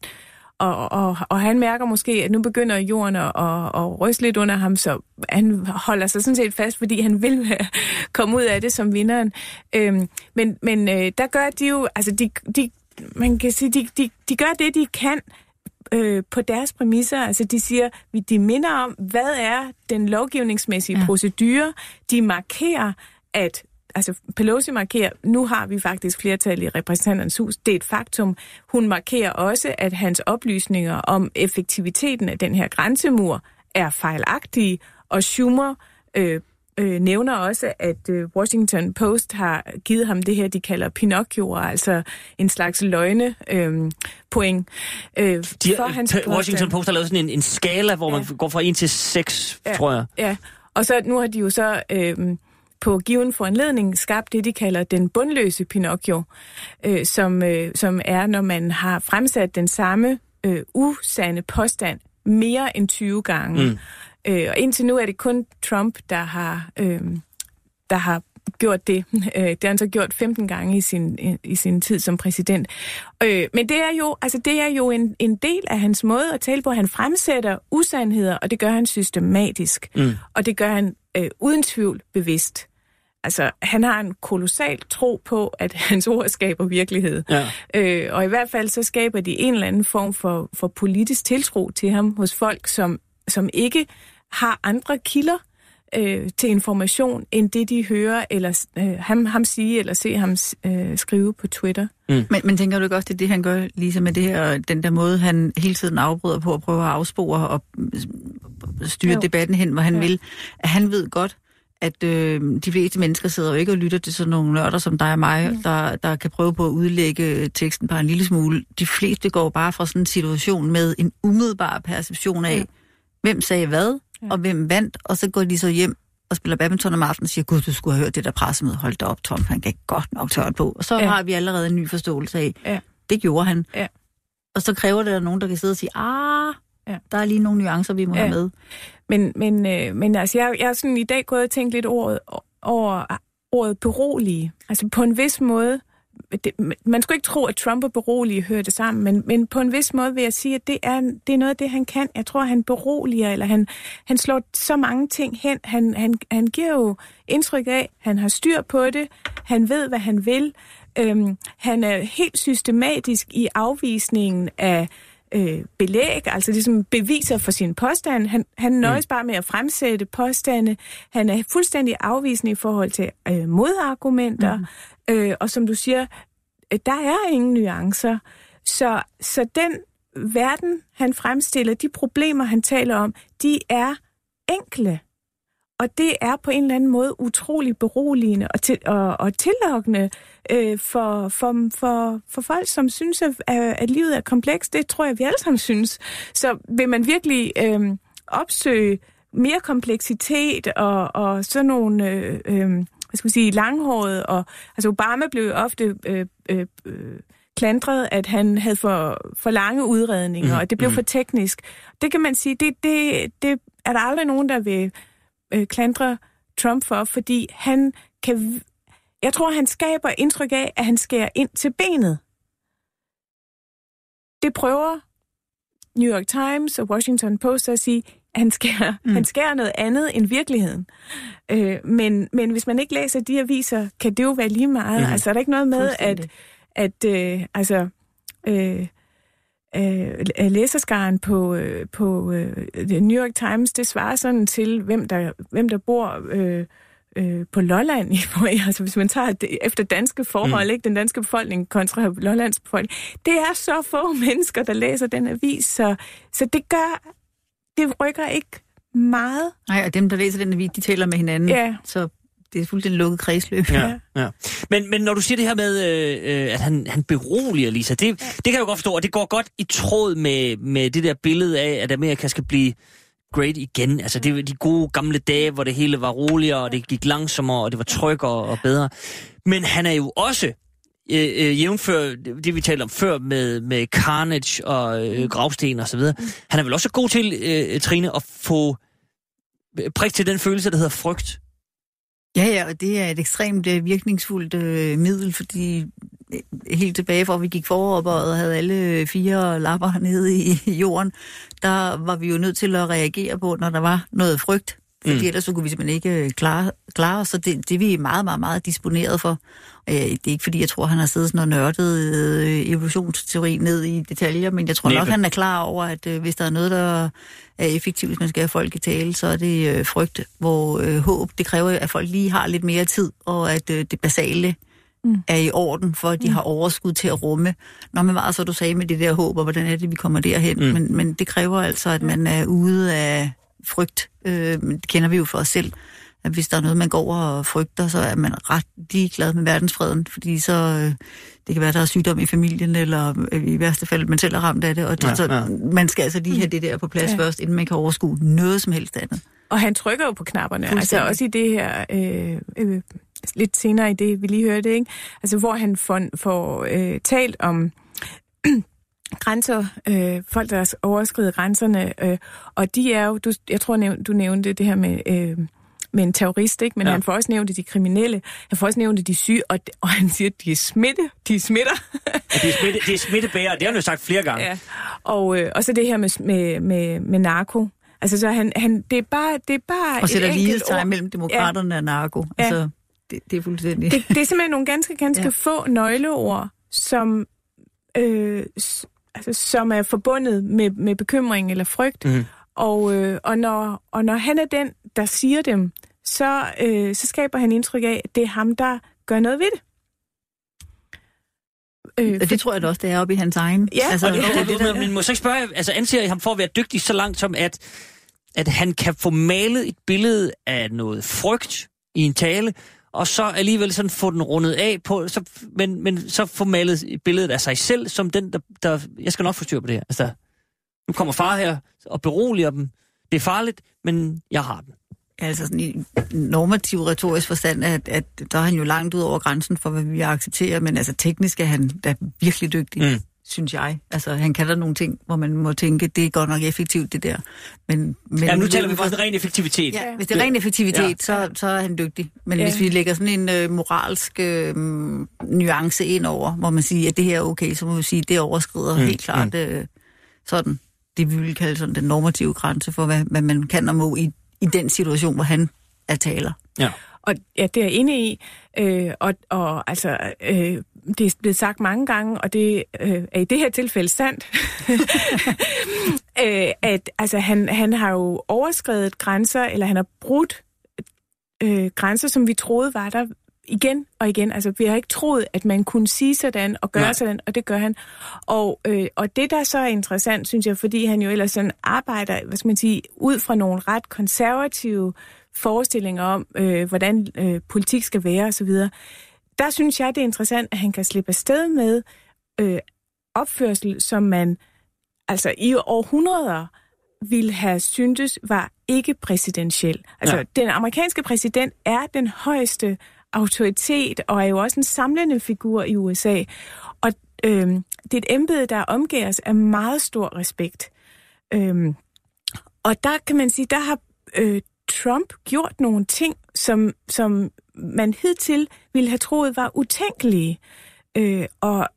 og, og, og han mærker måske, at nu begynder jorden at, at, at ryste lidt under ham, så han holder sig sådan set fast, fordi han vil komme ud af det som vinderen. Øhm, men men øh, der gør de jo, altså de, de, man kan sige, de, de, de gør det, de kan øh, på deres præmisser. Altså de siger, vi- de minder om, hvad er den lovgivningsmæssige ja. procedure. De markerer, at altså Pelosi markerer, nu har vi faktisk flertal i repræsentanternes hus. Det er et faktum. Hun markerer også, at hans oplysninger om effektiviteten af den her grænsemur er fejlagtige, og Schumer øh, øh, nævner også, at øh, Washington Post har givet ham det her, de kalder Pinocchio, altså en slags løgne øh, point. Øh, De, for hans påstand. Washington Post har lavet sådan en, en skala, hvor man Ja. går fra 1 til 6, Ja. tror jeg. Ja, og så nu har de jo så øh, på given foranledning skabt det, de kalder den bundløse Pinocchio, øh, som, øh, som er, når man har fremsat den samme øh, usande påstand mere end 20 gange. Mm. Øh, og indtil nu er det kun Trump, der har, øh, der har gjort det. Øh, det har han så gjort 15 gange i sin, i, i sin tid som præsident. Øh, men det er jo, altså det er jo en, en del af hans måde at tale på. Han fremsætter usandheder, og det gør han systematisk. Mm. Og det gør han øh, uden tvivl bevidst. Altså, han har en kolossal tro på, at hans ord skaber virkelighed. Ja. Øh, og i hvert fald så skaber de en eller anden form for, for politisk tiltro til ham hos folk, som, som ikke har andre kilder øh, til information, end det de hører eller øh, ham, ham sige eller se ham øh, skrive på Twitter. Men, men tænker du ikke også, det er det, han gør, ligesom med det her, den der måde, han hele tiden afbryder på at prøve at afspore og mm, styre Jo. debatten hen, hvor han Ja. vil. At han ved godt, at øh, de fleste mennesker sidder jo ikke og lytter til sådan nogle nørder som dig og mig, mm. der, der kan prøve på at udlægge teksten bare en lille smule. De fleste går bare fra sådan en situation med en umiddelbar perception af, Ja. hvem sagde hvad, Ja. og hvem vandt, og så går de så hjem og spiller badminton om aftenen og siger, gud, du skulle have hørt det der pressemøde. Hold da op, Tom, han gav godt nok tørt på. Og så Ja. ja. har vi allerede en ny forståelse af, Ja. det gjorde han. Ja. Og så kræver det, at der er nogen, der kan sidde og sige, ah, Ja. der er lige nogle nuancer, vi må Ja. have med. Men, men, øh, men altså, jeg, jeg er sådan i dag gået og tænkt lidt ordet, over ordet berolige. Altså på en vis måde, det, man skulle ikke tro, at Trump og berolige hører det sammen, men, men på en vis måde vil jeg sige, at det er, det er noget af det, han kan. Jeg tror, han beroliger, eller han, han slår så mange ting hen. Han, han, han giver jo indtryk af, han har styr på det, han ved, hvad han vil. Øhm, han er helt systematisk i afvisningen af øh, belæg, altså ligesom beviser for sin påstand. Han, han nøjes mm. bare med at fremsætte påstande. Han er fuldstændig afvisende i forhold til øh, modargumenter. Mm. Øh, og som du siger, øh, der er ingen nuancer. Så, så den verden, han fremstiller, de problemer, han taler om, de er enkle. Og det er på en eller anden måde utrolig beroligende og, til, og, og tillokkende øh, for, for, for, for folk, som synes, at, at livet er komplekst. Det tror jeg, vi alle sammen synes. Så vil man virkelig øh, opsøge mere kompleksitet og, og sådan nogle... Øh, øh, hvad skal man sige, langhåret, og altså Obama blev ofte øh, øh, øh, klandret, at han havde for, for lange udredninger, mm. og det blev mm. for teknisk. Det kan man sige, det, det, det er der aldrig nogen, der vil øh, klandre Trump for, fordi han kan... Jeg tror, han skaber indtryk af, at han skærer ind til benet. Det prøver New York Times og Washington Post at sige, at han skærer, mm. han skærer noget andet end virkeligheden. Øh, men, men hvis man ikke læser de aviser, kan det jo være lige meget. Mm. Altså er der ikke noget med, at, at øh, altså, øh, øh, læserskaren på, øh, på øh, New York Times, det svarer sådan til, hvem der, hvem der bor øh, øh, på Lolland. altså hvis man tager det, efter danske forhold, mm. ikke den danske befolkning kontra Lollands befolkning. Det er så få mennesker, der læser den avis, så, så det gør, det rykker ikke meget. Nej, og dem, der læser den avis, de taler med hinanden. Ja. Så det er fuldstændig lukket kredsløb. Ja, ja. Men, men når du siger det her med, øh, at han, han beroliger Lisa, det, det kan jeg jo godt forstå, og det går godt i tråd med, med det der billede af, at Amerika skal blive great igen. Altså det var de gode gamle dage, hvor det hele var roligere, og det gik langsommere, og det var tryggere og bedre. Men han er jo også, øh, øh, jævnfør det vi talte om før med, med Carnage og øh, Gravsten og så videre, han er vel også god til, øh, Trine, at få prik til den følelse, der hedder frygt. Ja, ja, og det er et ekstremt øh, virkningsfuldt øh, middel, fordi øh, helt tilbage fra vi gik forop og havde alle øh, fire lapper nede i jorden, der var vi jo nødt til at reagere på, når der var noget frygt. Fordi mm. ellers så kunne vi simpelthen ikke øh, klare, klare os, så det, det er vi meget, meget, meget disponeret for. Øh, det er ikke fordi, jeg tror, han har siddet sådan og nørdet øh, evolutionsteori ned i detaljer, men jeg tror Næppe. nok, han er klar over, at øh, hvis der er noget, der er effektivt, hvis man skal have folk i tale, så er det øh, frygt, hvor øh, håb, det kræver, at folk lige har lidt mere tid, og at øh, det basale mm. er i orden, for at de mm. har overskud til at rumme. Når man var så du sagde med det der håb, og hvordan er det, vi kommer derhen, mm. men, men det kræver altså, at man er ude af frygt. Øh, det kender vi jo for os selv at hvis der er noget, man går og frygter, så er man ret ligeglad med verdensfreden, fordi så, øh, det kan være, der er sygdom i familien, eller øh, i værste fald, man selv er ramt af det, og ja, så, ja. man skal altså lige have det der på plads ja. først, inden man kan overskue noget som helst andet. Og han trykker jo på knapperne, altså også i det her, øh, øh, lidt senere i det, vi lige hørte, ikke? altså hvor han får, får øh, talt om grænser, øh, folk, der overskrider grænserne, øh, og de er jo, du, jeg tror, du nævnte det her med... Øh, med en terrorist, ikke? men ja. han får også nævnt de kriminelle, han får også nævnt de syge, og, og han siger, at de er smitte, de smitter. ja, de er, smitte, de er smittebærere, det har han jo sagt flere gange. Ja. Og, øh, og så det her med, med, med, med narko. Altså, så han, han, det er bare, det er bare og sætter lighedstegn mellem demokraterne ja. og narko. Ja. Altså, det, det er fuldstændig... Det, det er simpelthen nogle ganske, ganske ja. få nøgleord, som, øh, altså, som er forbundet med, med bekymring eller frygt. Mm. Og, øh, og, når, og når han er den, der siger dem, så, øh, så skaber han indtryk af, at det er ham, der gør noget ved det. Øh, det for... tror jeg da også, det er oppe i hans egen. Ja, altså, og, det, det, det, det, men må så ikke spørge, altså anser I ham for at være dygtig så langt som, at, at han kan få malet et billede af noget frygt i en tale, og så alligevel sådan få den rundet af på, så, men, men så få malet et billede af sig selv, som den, der, der jeg skal nok få styr på det her. Altså, nu kommer far her og beroliger dem. Det er farligt, men jeg har den. Altså sådan i normativ retorisk forstand, at, at der er han jo langt ud over grænsen for, hvad vi accepterer, men altså teknisk er han da virkelig dygtig. Mm synes jeg. Altså, han kan der nogle ting, hvor man må tænke, det er godt nok effektivt, det der. Men, men ja, nu taler vi faktisk ren effektivitet. Ja, hvis det er ren effektivitet, ja. så, så er han dygtig. Men ja. hvis vi lægger sådan en øh, moralsk øh, nuance ind over, hvor man siger, at det her er okay, så må vi sige, at det overskrider mm. helt klart mm. øh, sådan, det vi vil kalde sådan den normative grænse for, hvad, hvad man kan og må i, i den situation, hvor han er taler. Ja. Og ja, det er jeg inde i. Øh, og, og altså, øh, det er blevet sagt mange gange, og det øh, er i det her tilfælde sandt, øh, at altså, han, han har jo overskrevet grænser, eller han har brudt øh, grænser, som vi troede var der igen og igen. Altså, vi har ikke troet, at man kunne sige sådan og gøre Nej. sådan, og det gør han. Og, øh, og det, der så er interessant, synes jeg, fordi han jo ellers sådan arbejder, hvad skal man sige, ud fra nogle ret konservative forestillinger om, øh, hvordan øh, politik skal være osv., der synes jeg, det er interessant, at han kan slippe afsted med øh, opførsel, som man altså i århundreder ville have syntes var ikke præsidentiel. Altså, ja. den amerikanske præsident er den højeste autoritet og er jo også en samlende figur i USA. Og øh, det er et embede, der omgæres af meget stor respekt. Øh, og der kan man sige, der har øh, Trump gjort nogle ting, som, som man hidtil ville have troet var utænkelige. Øh, og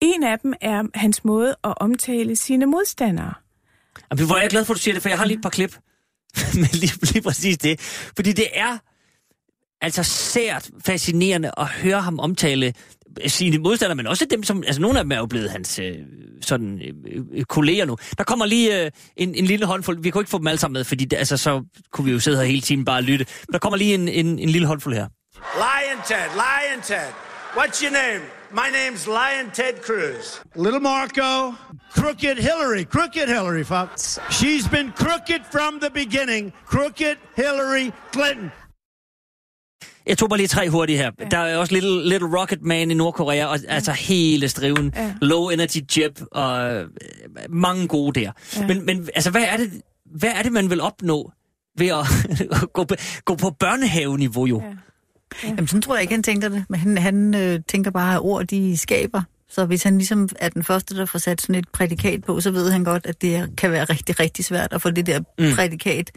en af dem er hans måde at omtale sine modstandere. Jamen, hvor er jeg glad for, at du siger det, for jeg har lige et par klip med lige, lige præcis det. Fordi det er altså sært fascinerende at høre ham omtale sine modstandere, men også dem, som... Altså, nogle af dem er jo blevet hans øh, sådan, øh, øh, kolleger nu. Der kommer lige øh, en, en lille håndfuld. Vi kunne ikke få dem alle sammen med, fordi det, altså, så kunne vi jo sidde her hele tiden bare og lytte. Men der kommer lige en, en, en lille håndfuld her. Lion Ted, Lion Ted. What's your name? My name's Lion Ted Cruz. Little Marco, crooked Hillary, crooked Hillary, folks. She's been crooked from the beginning. Crooked Hillary Clinton. Jeg tog bare lige tre hurtige her. Ja. Der er også Little, Little Rocket Man i Nordkorea, og ja. altså hele striven. Ja. Low Energy Jeb, og øh, mange gode der. Ja. Men, men altså, hvad er, det, hvad er det, man vil opnå ved at gå, på, gå på børnehaveniveau jo? Ja. Ja. Jamen, sådan tror jeg ikke, han tænker det. Men han, han øh, tænker bare, at ord, de skaber. Så hvis han ligesom er den første, der får sat sådan et prædikat på, så ved han godt, at det kan være rigtig, rigtig svært at få det der mm. prædikat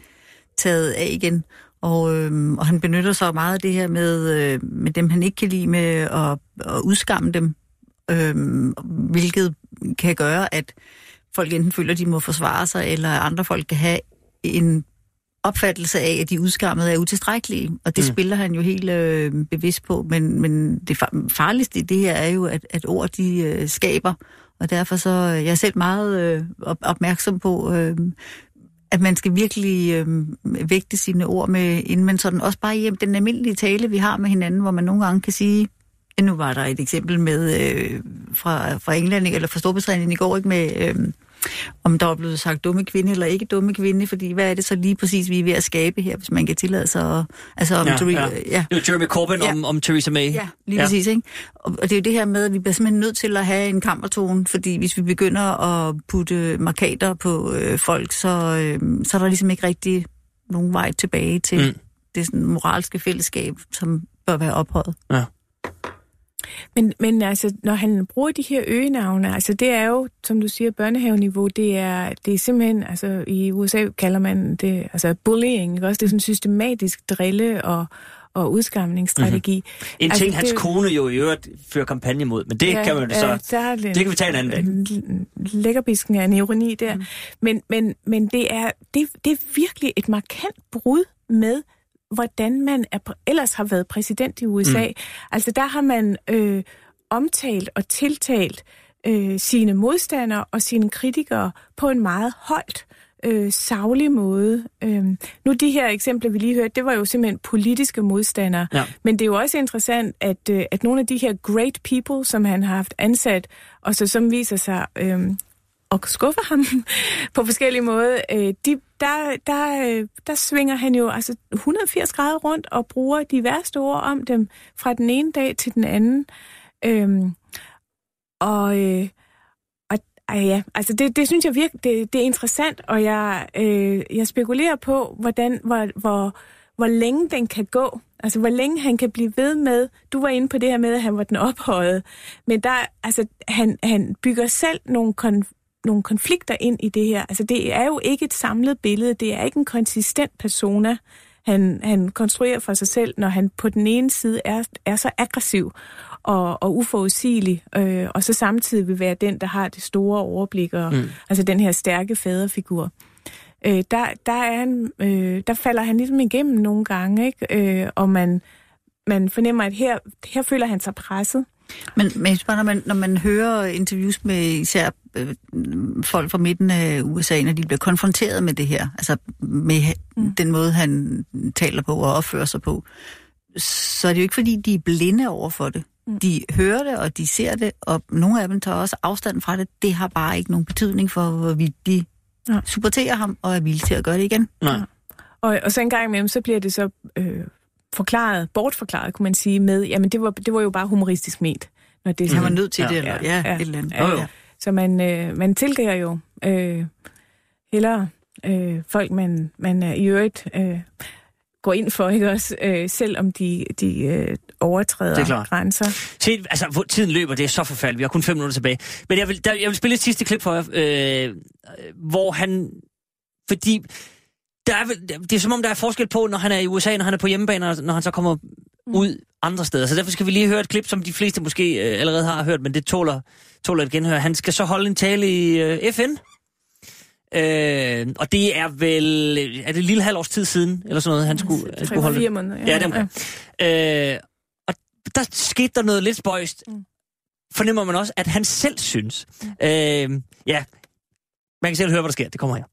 taget af igen. Og, øhm, og han benytter sig meget af det her med, øh, med dem, han ikke kan lide, med at, at udskamme dem, øhm, hvilket kan gøre, at folk enten føler, at de må forsvare sig, eller andre folk kan have en opfattelse af, at de udskammede er utilstrækkelige, og det mm. spiller han jo helt øh, bevidst på, men, men det farligste i det her er jo, at, at ord de øh, skaber, og derfor så øh, jeg er selv meget øh, opmærksom på, øh, at man skal virkelig øh, vægte sine ord med, inden man sådan også bare hjem den almindelige tale, vi har med hinanden, hvor man nogle gange kan sige, nu var der et eksempel med øh, fra, fra England, eller fra Storbritannien i går, ikke? Med... Øh, om der er blevet sagt dumme kvinde eller ikke dumme kvinde, fordi hvad er det så lige præcis, vi er ved at skabe her, hvis man kan tillade sig Altså om ja, Theresa, ja. ja. Det er Jeremy Corbyn ja. om, om Theresa May. Ja, lige ja. præcis. Ikke? Og, og det er jo det her med, at vi bliver simpelthen nødt til at have en kammertone, fordi hvis vi begynder at putte markader på øh, folk, så, øh, så er der ligesom ikke rigtig nogen vej tilbage til mm. det sådan, moralske fællesskab, som bør være ophøjet. Ja. Men, men altså, når han bruger de her øgenavne, altså det er jo, som du siger, børnehaveniveau, det er, det er simpelthen, altså i USA kalder man det, altså bullying, ikke? også det er sådan systematisk drille og, og udskamningsstrategi. Mm-hmm. En altså, ting, hans det, kone jo i øvrigt fører kampagne mod, men det ja, kan man jo så... Ja, det, kan vi tage en anden dag. Lækkerbisken er en ironi der. Mm. Men, men, men det, er, det, det er virkelig et markant brud med hvordan man er, ellers har været præsident i USA. Mm. Altså der har man øh, omtalt og tiltalt øh, sine modstandere og sine kritikere på en meget højt øh, savlig måde. Øh, nu de her eksempler, vi lige hørte, det var jo simpelthen politiske modstandere. Ja. Men det er jo også interessant, at, øh, at nogle af de her great people, som han har haft ansat, og så som viser sig øh, og skuffer ham på forskellige måder, øh, de, der, der, øh, der svinger han jo altså 180 grader rundt og bruger de værste ord om dem fra den ene dag til den anden. Øhm, og, øh, og øh, ja, altså det, det synes jeg virkelig, det, det er interessant, og jeg, øh, jeg spekulerer på, hvordan, hvor, hvor, hvor længe den kan gå. Altså, hvor længe han kan blive ved med. Du var inde på det her med, at han var den ophøjet. Men der, altså, han, han bygger selv nogle kon- nogle konflikter ind i det her. Altså, det er jo ikke et samlet billede. Det er ikke en konsistent persona, han, han konstruerer for sig selv, når han på den ene side er, er så aggressiv og, og uforudsigelig, øh, og så samtidig vil være den, der har det store overblik, og, mm. altså den her stærke faderfigur. Øh, der, der, er han, øh, der falder han ligesom igennem nogle gange, ikke? Øh, og man, man fornemmer, at her, her føler han sig presset. Men, men når, man, når man hører interviews med især øh, folk fra midten af USA, når de bliver konfronteret med det her, altså med mm. den måde, han taler på og opfører sig på, så er det jo ikke, fordi de er blinde over for det. Mm. De hører det, og de ser det, og nogle af dem tager også afstand fra det. Det har bare ikke nogen betydning for, hvorvidt de ja. supporterer ham og er villige til at gøre det igen. Nej. Og, og så en gang imellem, så bliver det så øh, forklaret, bortforklaret, kunne man sige, med, jamen det var, det var jo bare humoristisk ment. Når det er Han var nødt til det, eller ja, ja, et eller andet. Jo. Ja. Så man, øh, man tilgiver jo øh, hellere øh, folk, man, man er i øvrigt øh, går ind for, ikke også? Øh, selvom de, de øh, Det er overtræder klart. grænser. Se, altså, hvor tiden løber, det er så forfærdeligt. Vi har kun fem minutter tilbage. Men jeg vil, der, jeg vil spille et sidste klip for jer, øh, hvor han... Fordi der er, det er som om, der er forskel på, når han er i USA, når han er på hjemmebane, og når han så kommer ud andre steder. Så derfor skal vi lige høre et klip, som de fleste måske øh, allerede har hørt, men det tåler, tåler et genhør. Han skal så holde en tale i øh, FN. Øh, og det er vel... Er det et lille halvt års tid siden, eller sådan noget, han skulle, han skulle holde? fire måneder. Ja, det er omkring. Øh, og der skete der noget lidt spøjst. Mm. Fornemmer man også, at han selv synes. Øh, ja, man kan selv høre, hvad der sker. Det kommer her.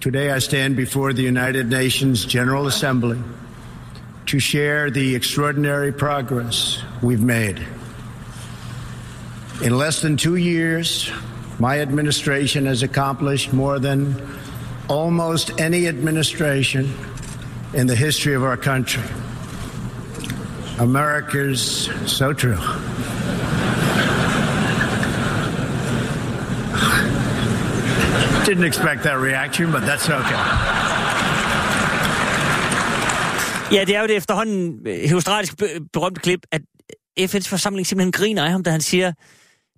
Today I stand before the United Nations General Assembly to share the extraordinary progress we've made. In less than two years, my administration has accomplished more than almost any administration in the history of our country. America's so true. Didn't expect that reaction, but that's okay. Ja, det er jo det efterhånden øh, berømte klip, at øh, FN's forsamling simpelthen griner af ham, da han siger,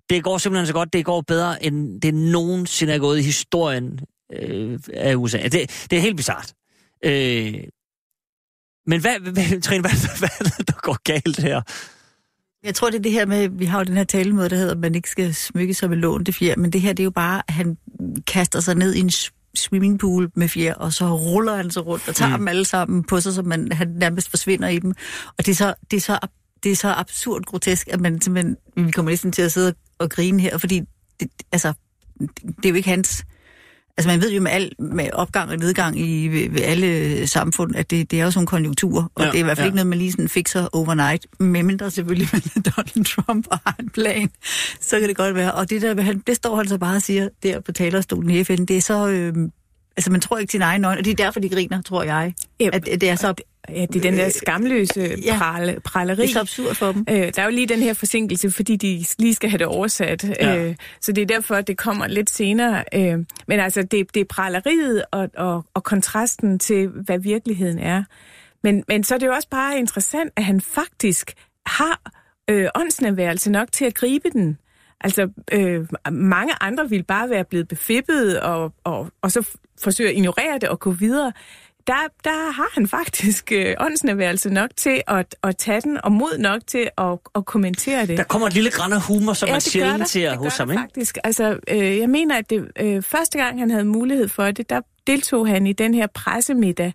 det går simpelthen så godt, det går bedre, end det nogensinde er gået i historien øh, af USA. Altså, det, det er helt bizart. Øh, men hvad, hvad, Trine, hvad, hvad er det, der går galt her? Jeg tror, det er det her med, vi har jo den her talemåde, der hedder, at man ikke skal smykke sig med lånte fjer, men det her, det er jo bare, at han kaster sig ned i en swimmingpool med fjer, og så ruller han sig rundt og tager mm. dem alle sammen på sig, så man, han nærmest forsvinder i dem. Og det er så, det er så, det er så absurd grotesk, at man simpelthen, vi kommer næsten til at sidde og grine her, fordi det, altså, det er jo ikke hans... Altså man ved jo med, al, med opgang og nedgang i ved, ved alle samfund, at det, det er jo sådan nogle konjunkturer, og Ja, det er i hvert fald ja. ikke noget, man lige sådan fikser overnight, medmindre selvfølgelig man er Donald Trump og har en plan, så kan det godt være. Og det der, han, det står han så bare og siger der på talerstolen i FN, det er så... Øh, altså man tror ikke sin egen øjne, og det er derfor, de griner, tror jeg. Ja, At det er så, Ja, det er den der skamløse ja. prale, praleri. det er så absurd for dem. Øh, der er jo lige den her forsinkelse, fordi de lige skal have det oversat. Ja. Ja. Øh, så det er derfor, at det kommer lidt senere. Øh, men altså, det, det er praleriet og, og, og kontrasten til, hvad virkeligheden er. Men, men så er det jo også bare interessant, at han faktisk har øh, åndsnærværelse nok til at gribe den. Altså, øh, mange andre ville bare være blevet befippet og, og, og så forsøge at ignorere det og gå videre. Der, der har han faktisk øh, åndsnærværelse nok til at, at tage den, og mod nok til at, at kommentere det. Der kommer et lille græn af humor, som man det gør sjældent ser hos ham, ikke? faktisk. Altså, øh, jeg mener, at det øh, første gang, han havde mulighed for det, der deltog han i den her pressemiddag,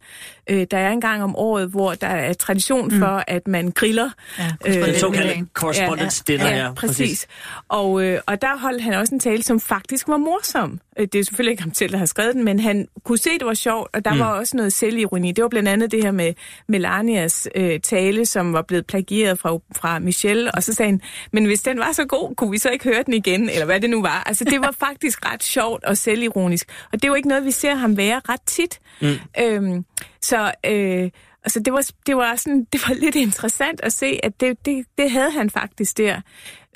øh, der er en gang om året, hvor der er tradition for, at man griller. Ja, Den korrespondent- såkaldte correspondence dinner, ja, ja, præcis. Og, øh, og der holdt han også en tale, som faktisk var morsom. Øh, Det er selvfølgelig ikke ham selv, der har skrevet den, men han kunne se, det var sjovt, og der mm. var også noget selvironi. Det var blandt andet det her med Melanias øh, tale, som var blevet plagieret fra, fra Michelle, og så sagde han, men hvis den var så god, kunne vi så ikke høre den igen, eller hvad det nu var. Altså, det var faktisk ret sjovt og selvironisk. Og det er jo ikke noget, vi ser ham være ret tit. Mm. Øhm, så... Øh, Altså, det var, det var, sådan, det var lidt interessant at se, at det, det, det havde han faktisk der.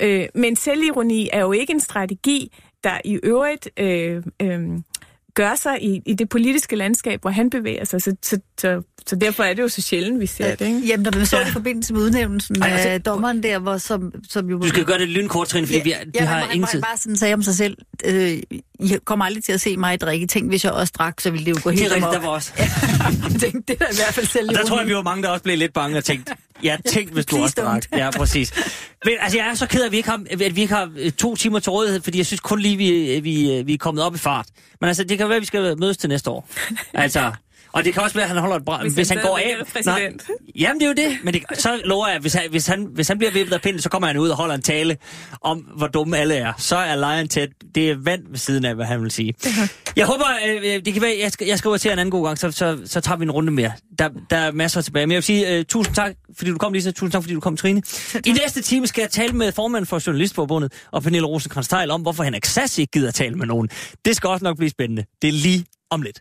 Øh, men selvironi er jo ikke en strategi, der i øvrigt øh, øh, gør sig i, i det politiske landskab, hvor han bevæger sig. Så, så, så, så derfor er det jo så sjældent, vi ser det. Ikke? Jamen, der man så det i forbindelse med udnævnelsen Ej, altså- af dommeren der, hvor, som, som jo... Du skal gøre det lynkort, Trine, fordi vi, vi ja, har ingen han, tid. bare sådan sagde om sig selv, øh, I kommer aldrig til at se mig drikke. Tænk, hvis jeg også drak, så ville det jo gå Det helt er rigtigt, der var også. Jeg tænkte, det er da i hvert fald selv Og der tror jeg, vi var mange, der også blev lidt bange og tænkte, ja, tænk, hvis du også drak. Ja, præcis. Men altså, jeg er så ked af, at vi ikke har, at vi ikke har øh, to timer til rådighed, fordi jeg synes kun lige, vi, vi, vi er kommet op i fart. Men altså, det kan være, at vi skal mødes til næste år. Altså, og det kan også være, at han holder et bra... Hvis, Hvis han han går af... præsident. jamen, det er jo det. Men det, så lover jeg, at hvis han, hvis, han, hvis han bliver vippet af pinden, så kommer han ud og holder en tale om, hvor dumme alle er. Så er lejen tæt. Det er vand ved siden af, hvad han vil sige. Jeg håber, øh, det kan være, jeg, skal, jeg skriver til en anden god gang, så, så, så tager vi en runde mere. Der, der er masser tilbage. Men jeg vil sige uh, tusind tak, fordi du kom, Lisa. Tusind tak, fordi du kom, Trine. I næste time skal jeg tale med formanden for Journalistforbundet og Pernille rosenkrantz om, hvorfor Henrik Sass ikke gider tale med nogen. Det skal også nok blive spændende. Det er lige om lidt.